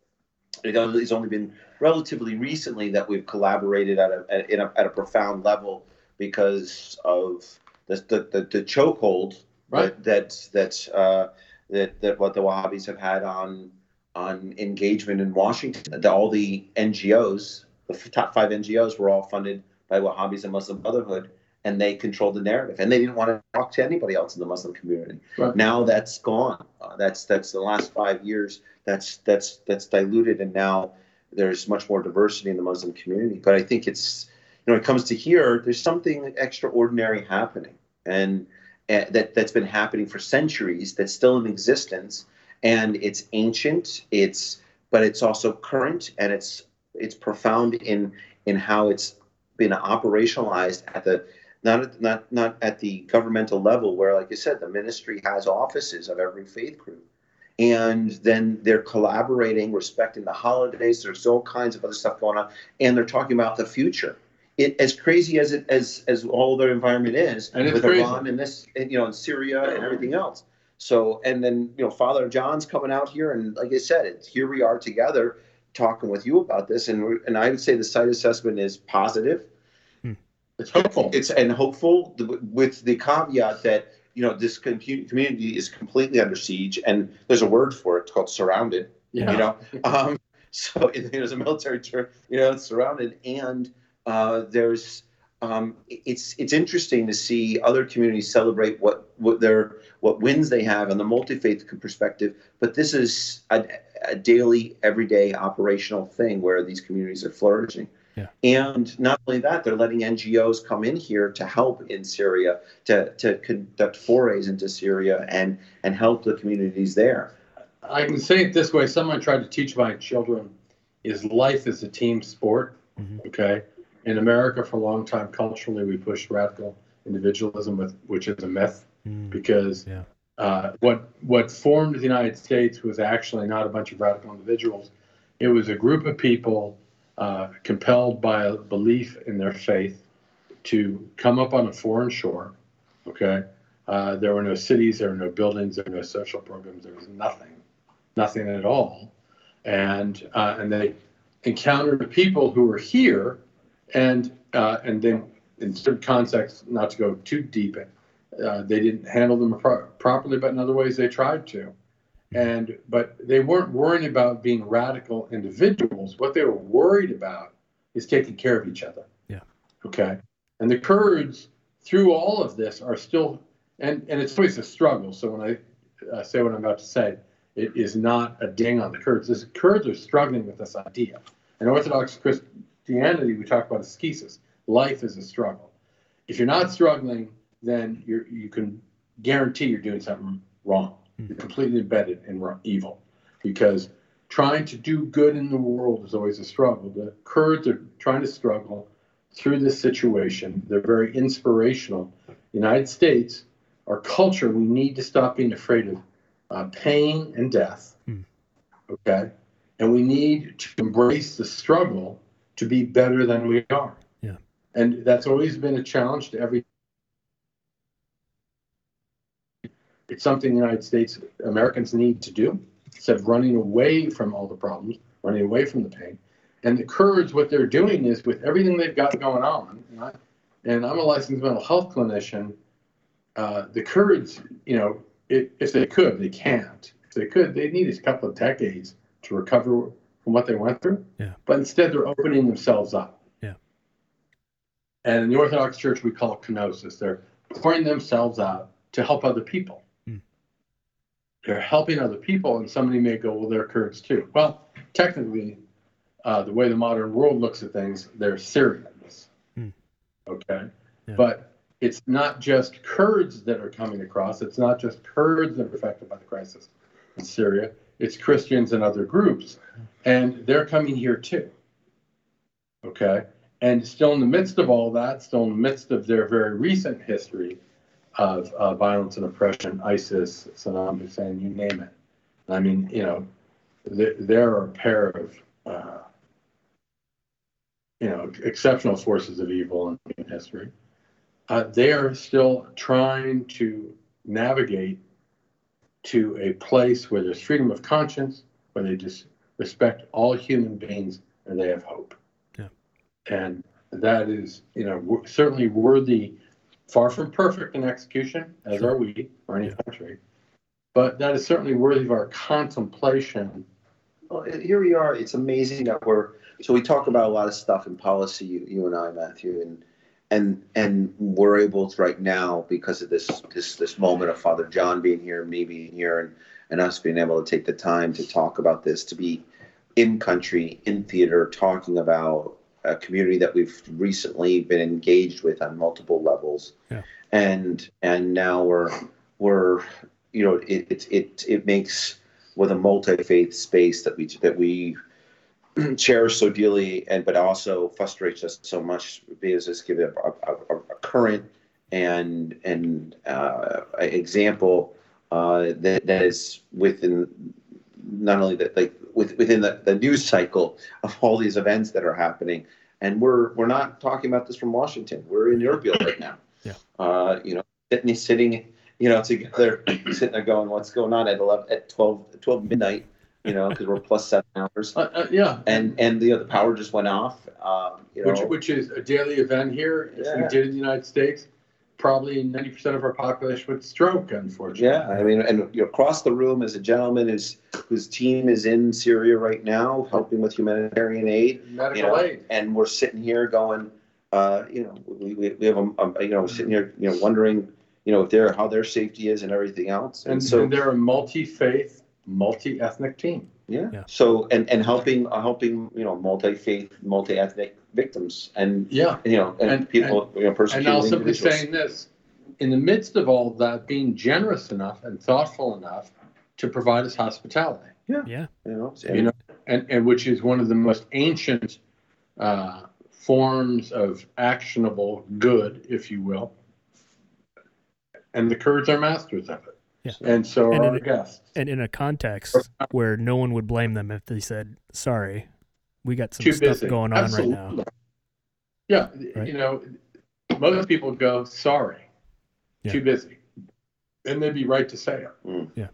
it's only been relatively recently that we've collaborated at a, at, a, at a profound level because of the the, the, the chokehold right. that that uh, that that what the Wahhabis have had on on engagement in Washington. all the NGOs, the top five NGOs, were all funded by Wahhabis and Muslim Brotherhood, and they controlled the narrative. And they didn't want to talk to anybody else in the Muslim community. Right. Now that's gone. Uh, that's that's the last five years. That's that's that's diluted, and now there's much more diversity in the Muslim community. But I think it's you know, when it comes to here, there's something extraordinary happening, and Eh, that that's been happening for centuries. That's still in existence and it's ancient it's but it's also current and it's it's profound in in how it's been operationalized at the not at, not not at the governmental level where like you said the ministry has offices of every faith group and then they're collaborating respecting the holidays there's all kinds of other stuff going on and they're talking about the future it, as crazy as it as as all their environment is and with crazy. Iran and this and, you know in Syria and everything else so, and then, you know, Father John's coming out here. And like I said, it, here we are together talking with you about this. And, and I would say the site assessment is positive. Hmm. It's hopeful. It's and hopeful with the caveat that, you know, this community is completely under siege. And there's a word for it it's called surrounded. Yeah. You know, um, so there's a military term, you know, it's surrounded. And uh, there's, um, it's it's interesting to see other communities celebrate what what their what wins they have on the multi faith perspective. But this is a, a, daily, everyday operational thing where these communities are flourishing. Yeah. And not only that, they're letting NGOs come in here to help in Syria, to, to conduct forays into Syria and, and help the communities there. I can say it this way someone I tried to teach my children is life is a team sport. Mm-hmm. Okay. In America, for a long time, culturally, we pushed radical individualism, with, which is a myth mm. because yeah. uh, what what formed the United States was actually not a bunch of radical individuals. It was a group of people uh, compelled by a belief in their faith to come up on a foreign shore. Okay, uh, there were no cities, there were no buildings, there were no social programs, there was nothing, nothing at all. and uh, and they encountered people who were here, and uh, and then in certain contexts, not to go too deep, uh, they didn't handle them pro- properly, but in other ways they tried to, and but they weren't worrying about being radical individuals. What they were worried about is taking care of each other. Yeah. Okay. And the Kurds, through all of this, are still, and and it's always a struggle. So when I uh, say what I'm about to say, it is not a ding on the Kurds. The Kurds are struggling with this idea. In Orthodox Christianity, we talk about ascesis. Life is a struggle. If you're not struggling, then you you can guarantee you're doing something wrong. You're completely embedded in wrong, evil, because trying to do good in the world is always a struggle. The Kurds are trying to struggle through this situation. They're very inspirational. United States, our culture, we need to stop being afraid of uh, pain and death. Hmm. Okay, and we need to embrace the struggle to be better than we are. Yeah, and that's always been a challenge to every. It's something the United States Americans need to do instead of running away from all the problems, running away from the pain. And the Kurds, what they're doing is with everything they've got going on, and, I, and I'm a licensed mental health clinician. Uh, the Kurds, you know, it, if they could, they can't. If they could, they need a couple of decades to recover from what they went through. Yeah. But instead, they're opening themselves up. Yeah. And in the Orthodox Church, we call it kenosis. They're pouring themselves out to help other people. Mm. They're helping other people, and somebody may go, well, they're Kurds too. Well, technically, uh, the way the modern world looks at things, they're Syrians. Hmm. Okay? Yeah. But it's not just Kurds that are coming across, it's not just Kurds that are affected by the crisis in Syria, it's Christians and other groups. And they're coming here too. Okay? And still in the midst of all that, still in the midst of their very recent history of uh, violence and oppression, ISIS, Saddam Hussein, you name it. I mean, you know, th- there are a pair of uh, you know, exceptional forces of evil in history. Uh, they are still trying to navigate to a place where there's freedom of conscience, where they just respect all human beings and they have hope. Yeah. And that is, you know, w- certainly worthy, far from perfect in execution, as Sure. are we or any Yeah. country. But that is certainly worthy of our contemplation. Well, here we are. It's amazing that we're so we talk about a lot of stuff in policy, you, you and I, Matthew, and and and we're able to right now because of this this this moment of Father John being here, me being here, and and us being able to take the time to talk about this, to be in country, in theater, talking about a community that we've recently been engaged with on multiple levels, Yeah. and and now we're we're you know it it it, it makes with a multi faith space that we that we cherish so dearly, and but also frustrates us so much because it's given a, a, a, a current and and uh, example uh, that that is within not only that like with, within the, the news cycle of all these events that are happening, and we're we're not talking about this from Washington. We're in Europe right now. Yeah. Uh, you know, sitting sitting you know together, sitting there going, what's going on at 11, at 12, 12 midnight you know, because we're plus seven hours. Uh, uh, yeah. And and the, the power just went off. Um, you know, which, which is a daily event here. If we did in the United States, probably 90% of our population would stroke, unfortunately. yeah, I mean, and you know, across the room is a gentleman whose whose team is in Syria right now, helping with humanitarian aid. You Medical know, aid. and we're sitting here going, uh, you know, we, we, we have a, a you know sitting here, you know, wondering, you know, if they're how their safety is and everything else. And, And, so and they're a multi faith, multi ethnic team. yeah. Yeah. so and and helping uh, helping you know multi faith, multi ethnic victims and Yeah. you know and, And- people you know And persecuted I'll simply saying this in the midst of all that, being generous enough and thoughtful enough to provide us hospitality. Yeah. yeah, you know, You know, and, and which is one of the most ancient uh, forms of actionable good, if you will. And the Kurds are masters of it. Yeah. And so And are our it- guests. And in a context where no one would blame them if they said, "Sorry, we got some Too stuff busy. going on Absolutely. right now." Yeah, Right. you know, most people go, sorry, Yeah. too busy. And they'd be right to say it. Mm. Yeah.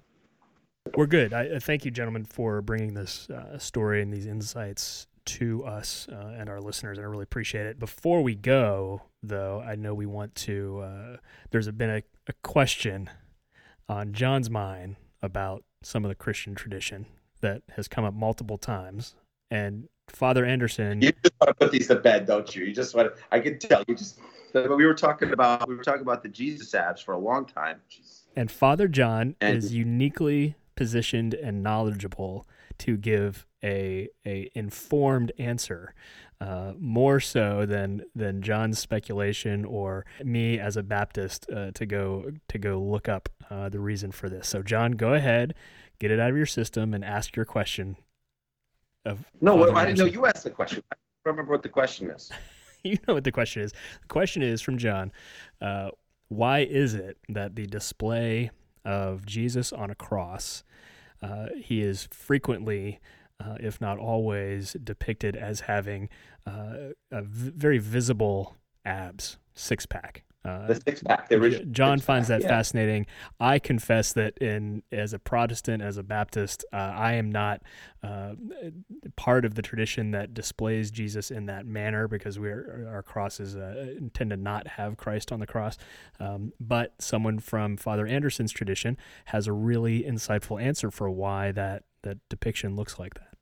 We're good. I, thank you, gentlemen, for bringing this uh, story and these insights to us uh, and our listeners, and I really appreciate it. Before we go, though, I know we want to. Uh, there's been a, a question on John's mind about some of the Christian tradition that has come up multiple times, and Father Anderson. You just want to put these to bed, don't you? You just want to. I can tell you just. We were talking about we were talking about the Jesus apps for a long time. And Father John and, is uniquely positioned and knowledgeable to give a a informed answer, uh, more so than than John's speculation or me as a Baptist uh, to go to go look up uh, the reason for this. So John, go ahead, get it out of your system, and ask your question. Of no, well, I didn't know you asked the question. I don't remember what the question is. you know what the question is. The question is from John. Uh, why is it that the display of Jesus on a cross, uh, he is frequently, uh, if not always, depicted as having uh, very visible abs, six pack. Uh, the six pack. The original John finds that yeah. fascinating. I confess that in as a Protestant, as a Baptist, uh, I am not uh, part of the tradition that displays Jesus in that manner because we are, our crosses uh, tend to not have Christ on the cross. Um, but someone from Father Anderson's tradition has a really insightful answer for why that that depiction looks like that.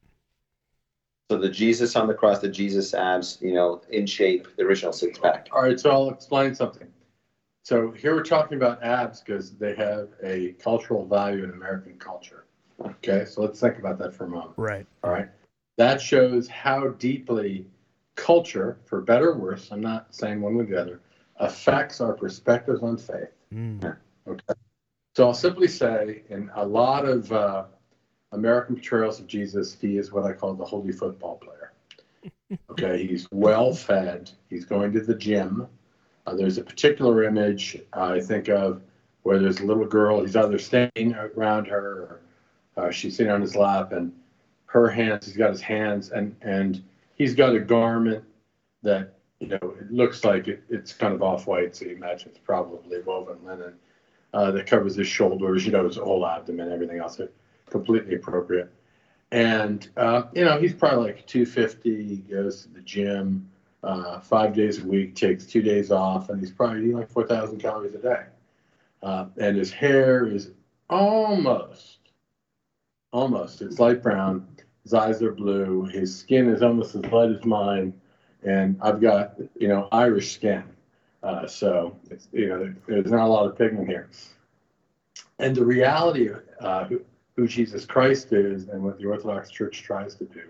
So the Jesus on the cross, the Jesus abs, you know, in shape, the original six pack. All right, so I'll explain something. So here we're talking about abs because they have a cultural value in American culture. Okay, so let's think about that for a moment. Right. All right. That shows how deeply culture, for better or worse, I'm not saying one way or the other, affects our perspectives on faith. Mm. Okay. So I'll simply say, in a lot of uh, American portrayals of Jesus, he is what I call the holy football player. Okay, he's well fed. He's going to the gym. Uh, there's a particular image I think of where there's a little girl. He's either standing around her, or uh, she's sitting on his lap, and her hands. He's got his hands, and and he's got a garment that you know it looks like it, it's kind of off white. So you imagine it's probably woven linen uh, that covers his shoulders. You know, his whole abdomen, everything else completely appropriate. And uh, you know, he's probably like 250. He goes to the gym uh, five days a week, takes two days off, and he's probably eating like 4,000 calories a day. Uh, and his hair is almost, almost, it's light brown. His eyes are blue. His skin is almost as light as mine. And I've got, you know, Irish skin. Uh, so, you know, there's not a lot of pigment here. And the reality, uh, who Jesus Christ is and what the Orthodox Church tries to do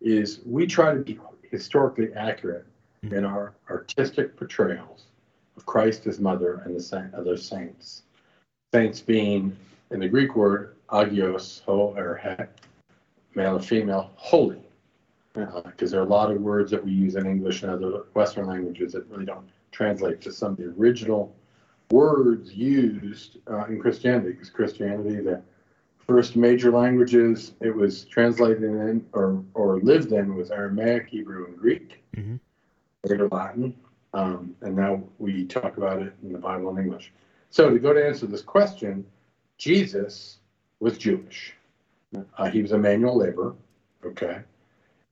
is we try to be historically accurate mm-hmm. in our artistic portrayals of Christ, his mother, and the other saints. Saints being, in the Greek word, agios, ho, or he, male or female, holy. Because uh, there are a lot of words that we use in English and other Western languages that really don't translate to some of the original words used uh, in Christianity. Because Christianity, the first major languages it was translated in or, or lived in was Aramaic, Hebrew, and Greek, mm-hmm. later Latin, um, and now we talk about it in the Bible in English. So to go to answer this question, Jesus was Jewish. Uh, he was a manual laborer, okay,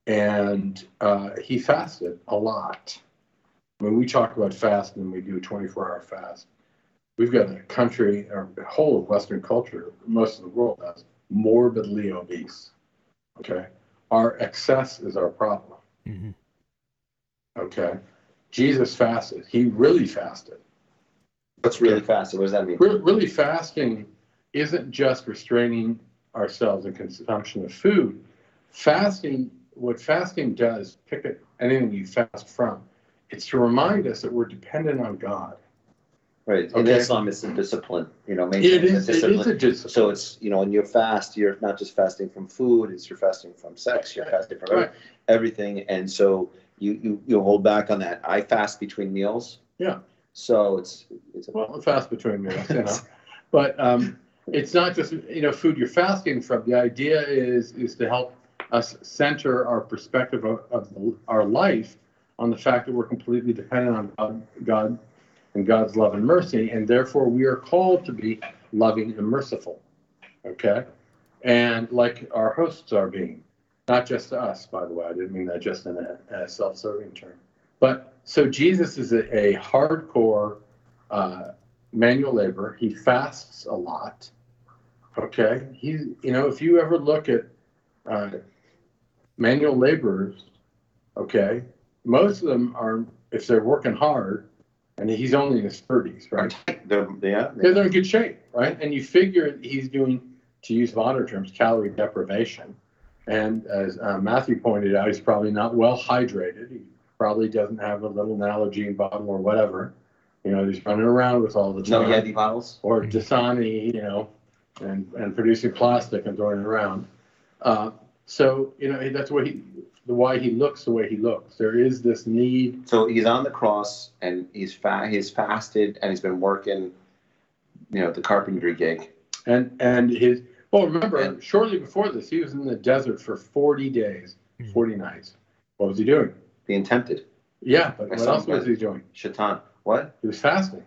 and uh, he fasted a lot. When we talk about fasting, we do a 24-hour fast we've got a country, or the whole of Western culture, most of the world has morbidly obese. Okay. Our excess is our problem. Mm-hmm. Okay. Jesus fasted. He really fasted. What's really fasted? What does that mean? Re- really fasting isn't just restraining ourselves in consumption of food. Fasting, what fasting does, pick it, anything you fast from, it's to remind us that we're dependent on God. Right. In okay. Islam, it's a discipline, you know, it is, a discipline. It is a discipline. So it's, you know, when you're fast, you're not just fasting from food, it's you're fasting from sex, you're fasting from right. everything. And so you, you, you hold back on that. I fast between meals. Yeah. So it's, it's a, well, fast between meals, you know, but, um, it's not just, you know, food you're fasting from. The idea is, is to help us center our perspective of, of our life on the fact that we're completely dependent on God, God and God's love and mercy, and therefore we are called to be loving and merciful. Okay? and like our hosts are being, not just to us, by the way. I didn't mean that just in a, a self-serving term. But so Jesus is a, a hardcore uh, manual labor. He fasts a lot. Okay, he, you know, if you ever look at uh, manual laborers, okay, most of them are, if they're working hard, and he's only in his 30s, right? They're, yeah. They're, they're in good shape, right? And you figure he's doing, to use modern terms, calorie deprivation. And as uh, Matthew pointed out, he's probably not well hydrated. He probably doesn't have a little Nalgene bottle or whatever. You know, he's running around with all the No. Yeti bottles. or Dasani, you know, and, and producing plastic and throwing it around. Uh, so, you know, that's what he, the why he looks the way he looks. There is this need. So he's on the cross and he's fa- he's fasted and he's been working, you know, the carpentry gig. And, and his, well, remember, And- shortly before this, he was in the desert for 40 days, Mhm. 40 nights. What was he doing? Being tempted. Yeah, but My what else was was- he doing? Shaitan. What? He was fasting,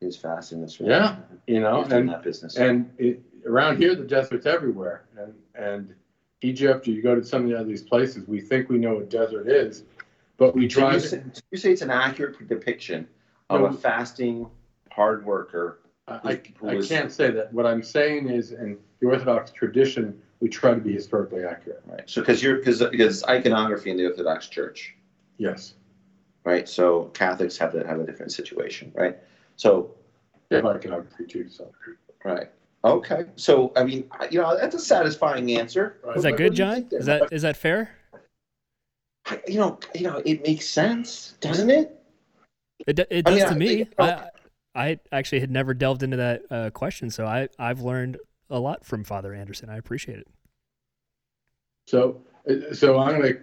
He was fasting. That's right. Yeah, you know, He's doing and that business. And it, around here, the desert's everywhere. And, and Egypt, or you go to some of these places, we think we know what desert is, but we So you, say, you say it's an accurate depiction of No. a fasting hard worker. I, who I was- can't say that. What I'm saying is, in the Orthodox tradition, we try to be historically accurate. Right. So because you're because because iconography in the Orthodox Church, Yes. right? So Catholics have to have a different situation, right? So They have iconography too. So. right. Okay. So I mean, you know, that's a satisfying answer. Right. Is that What- good, what John? think there? Is that is that fair? I- you know, you know, it makes sense, doesn't it? It, d- it I does mean, to I me. think- I I actually had never delved into that uh, question, so I I've learned a lot from Father Anderson. I appreciate it. So, uh, so I'm going to,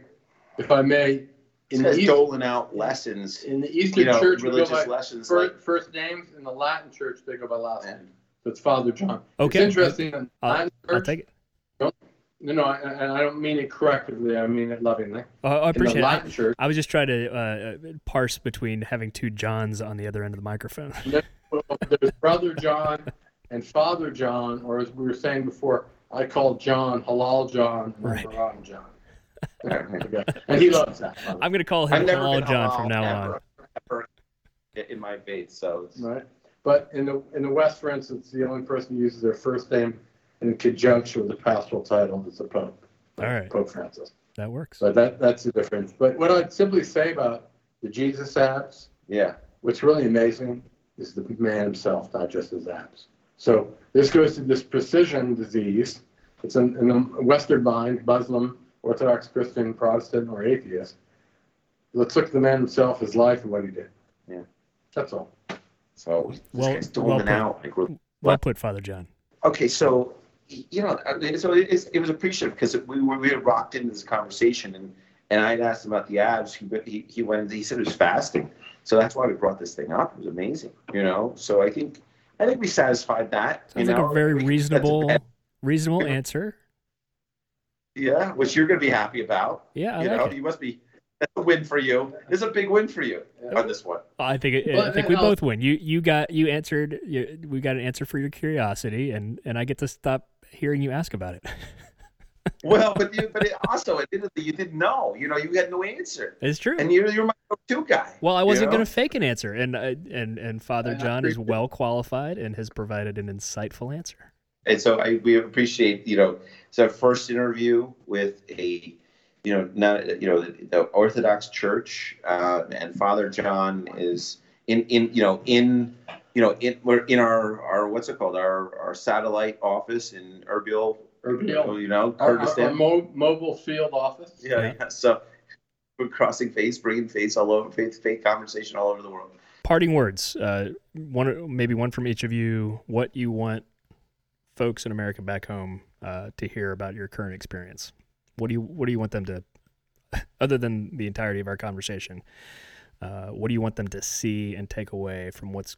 if I may, in the, guy's East, doling out lessons, in the Eastern you know, Church, religious lessons. first, Like, first names. In the Latin Church, they go by last Yeah. name. So it's Father John. Okay. It's interesting. I'll- Latin I'll Church, take it. No, no, I- and I don't mean it correctively. I mean it lovingly. Oh, I In the appreciate it. I, Latin Church, I was just trying to uh, uh, parse between having two Johns on the other end of the microphone. there's Brother John and Father John, or as we were saying before, I call John Halal John and Right. Haram John. Right. Okay. And he loves that. by. I'm going to call him Halal John halal from now ever, on. ever in my faith, so Right. But in the in the West, for instance, the only person who uses their first name in conjunction with the pastoral title is the Pope. All right. Pope Francis. That works. So that that's the difference. But what I'd simply say about the Jesus apps yeah. what's really amazing is the man himself, not just his apps. So this goes to this precision disease. It's in, in the Western mind, Muslim, Orthodox Christian, Protestant, or atheist. Let's look at the man himself, his life, and what he did. Yeah. That's all. So this Well- guy's well put. out. Like, Well put, Father John. okay, so you know, I mean, so it, it was appreciative because we were we had rocked into this conversation, and and I had asked him about the abs. He he he went. He said it was fasting, so that's why we brought this thing up. It was amazing, you know. So I think I think we satisfied that. Sounds you like a very reasonable bad- reasonable answer. yeah, which you're going to be happy about. Yeah, I you like know, it. you must be. That's a win for you. It's a big win for you on this one. I think it, Well, I think we I'll- both win. You you got you answered. You, we got an answer for your curiosity, and and I get to stop hearing you ask about it. Well, but you, but it also, admittedly, you didn't know. You know, you had no answer, it's true. and you're you're my go-to guy. Well, I wasn't know? going to fake an answer, and and and Father I John is well qualified and has provided an insightful answer. And so I we appreciate you know it's our first interview with a you know not you know the, the Orthodox Church uh, and Father John is in in you know in you know in we're in our our what's it called our our satellite office in Erbil Erbil. you know Our, our, our Kurdistan mo- mobile field office. yeah, Yeah. yeah so we're crossing faiths bringing faiths all over faith faith conversation all over the world Parting words. Uh, one maybe one from each of you. What you want folks in America back home uh, to hear about your current experience? What do you What do you want them to, other than the entirety of our conversation? Uh, what do you want them to see and take away from what's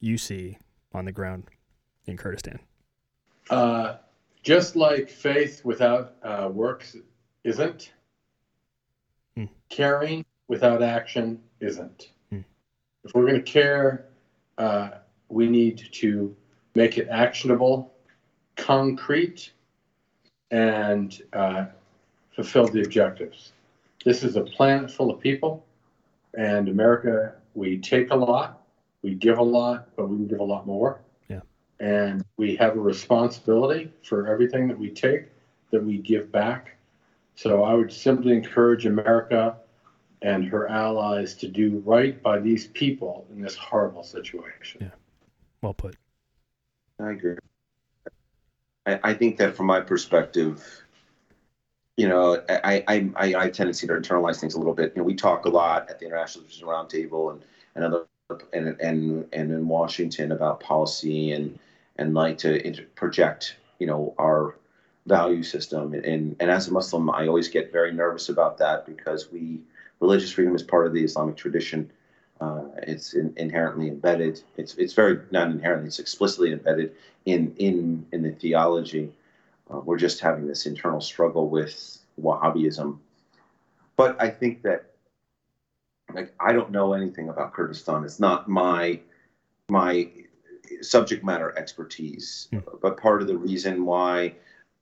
you see on the ground in Kurdistan? Uh, just like faith without uh, works isn't, Hmm. caring without action isn't. Hmm. If we're going to care, uh, we need to make it actionable, concrete, and uh, fulfilled the objectives. This is a planet full of people, and America, we take a lot, we give a lot, but we can give a lot more. Yeah. And we have a responsibility for everything that we take that we give back. So I would simply encourage America and her allies to do right by these people in this horrible situation. Yeah. Well put. I agree. I, I think that from my perspective, you know, I, I, I, I have tendency to internalize things a little bit. You know, we talk a lot at the International Decision Roundtable and, and other and, and and in Washington about policy and and like to project, you know, our value system. And and as a Muslim, I always get very nervous about that because we religious freedom is part of the Islamic tradition. Uh, it's in, inherently embedded. It's it's very not inherently. It's explicitly embedded in in in the theology. Uh, we're just having this internal struggle with Wahhabism. But I think that like I don't know anything about Kurdistan. It's not my my subject matter expertise. Mm. But part of the reason why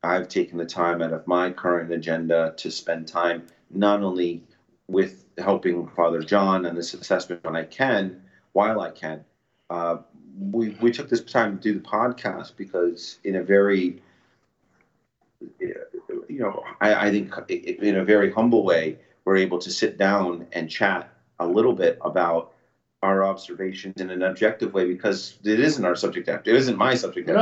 I've taken the time out of my current agenda to spend time not only with helping Father John and this assessment when I can, while I can. Uh, we we took this time to do the podcast because in a very you know I, I think in a very humble way we're able to sit down and chat a little bit about our observations in an objective way because it isn't our subject matter. It isn't my subject matter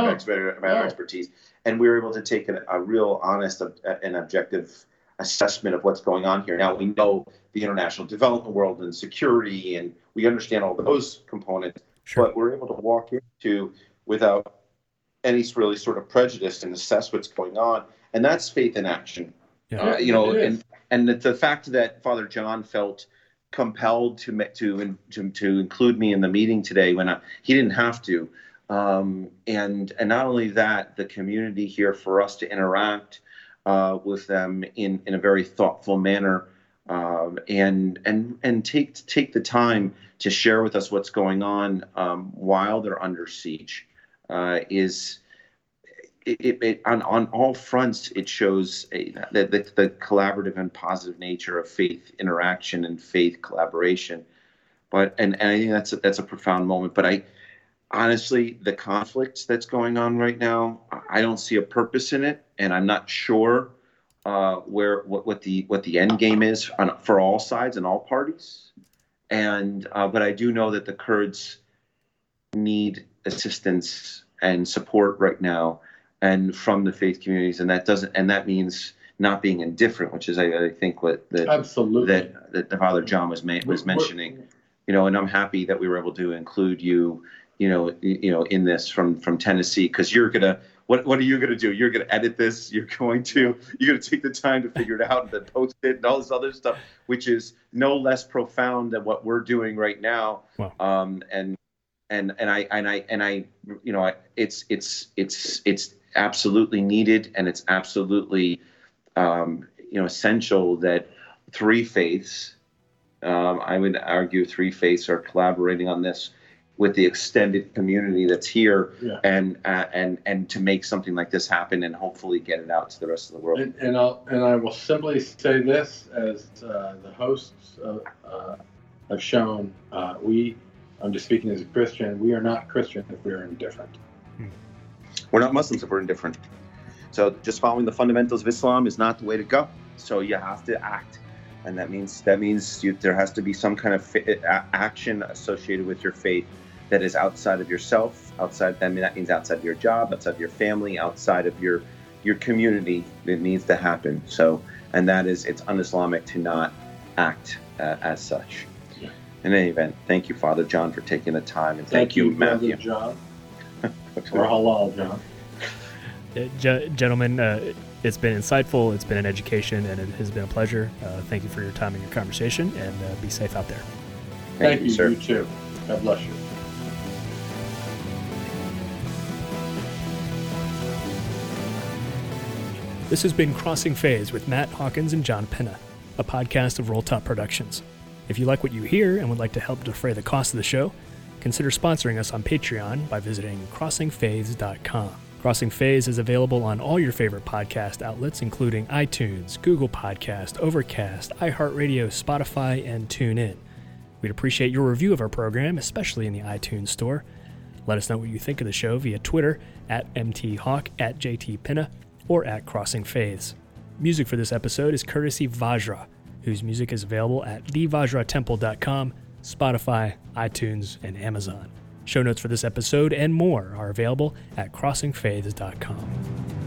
no. no. expertise, and we were able to take a, a real, honest, and objective assessment of what's going on here. Now we know the international development world and security, and we understand all those components, sure. but we're able to walk into without any really sort of prejudice and assess what's going on, and that's faith in action. Yeah. Uh, you know, and and the, the fact that Father John felt compelled to to to to include me in the meeting today when I, he didn't have to. Um, and and not only that, the community here for us to interact uh, with them in, in a very thoughtful manner um, and and and take take the time to share with us what's going on um, while they're under siege uh, is it, it, on on all fronts it shows a, the, the, the collaborative and positive nature of faith interaction and faith collaboration. But and, and I think that's a, that's a profound moment. But I honestly, the conflict that's going on right now, I don't see a purpose in it, and I'm not sure uh, where what, what the what the end game is on, for all sides and all parties. And uh, but I do know that the Kurds need assistance and support right now, and from the faith communities, and that doesn't and that means not being indifferent, which is I, I think what that absolutely that, that the Father John was ma- was mentioning. You know, and I'm happy that we were able to include you you know, you know, in this from from Tennessee because you're gonna. What, what are you going to do? You're going to edit this. You're going to you're going to take the time to figure it out and then post it and all this other stuff, which is no less profound than what we're doing right now. Wow. Um, and and and I and I and I you know I, it's it's it's it's absolutely needed and it's absolutely um, you know essential that three faiths. Um, I would argue three faiths are collaborating on this with the extended community that's here yeah. and uh, and and to make something like this happen and hopefully get it out to the rest of the world. And, and I'll and I will simply say this as uh, the hosts uh, have shown, uh, we I'm just speaking as a Christian. We are not Christian if we are indifferent. Hmm. We're not Muslims if we're indifferent. So just following the fundamentals of Islam is not the way to go. So you have to act and that means that means you, there has to be some kind of action associated with your faith that is outside of yourself, outside I mean that means outside of your job, outside of your family, outside of your your community that needs to happen. So, and that is it's un-Islamic to not act uh, as such. Yeah. In any event, thank you, Father John, for taking the time, and thank, thank you, Matthew. John. or halal, John. Uh, gentlemen, uh, it's been insightful, it's been an education, and it has been a pleasure. Uh, thank you for your time and your conversation, and uh, be safe out there. Thank, thank you, sir. You too. God bless you. This has been Crossing Faiths with Matt Hawkins and John Pinna, a podcast of Rolltop Productions. If you like what you hear and would like to help defray the cost of the show, consider sponsoring us on Patreon by visiting crossingfaiths.com. Crossing Faiths is available on all your favorite podcast outlets, including iTunes, Google Podcast, Overcast, iHeartRadio, Spotify, and TuneIn. We'd appreciate your review of our program, especially in the iTunes Store. Let us know what you think of the show via Twitter at mthawk, at jtpinna, or at Crossing Faiths. Music for this episode is courtesy Vajra, whose music is available at thevajratemple.com, Spotify, iTunes, and Amazon. Show notes for this episode and more are available at crossingfaiths.com.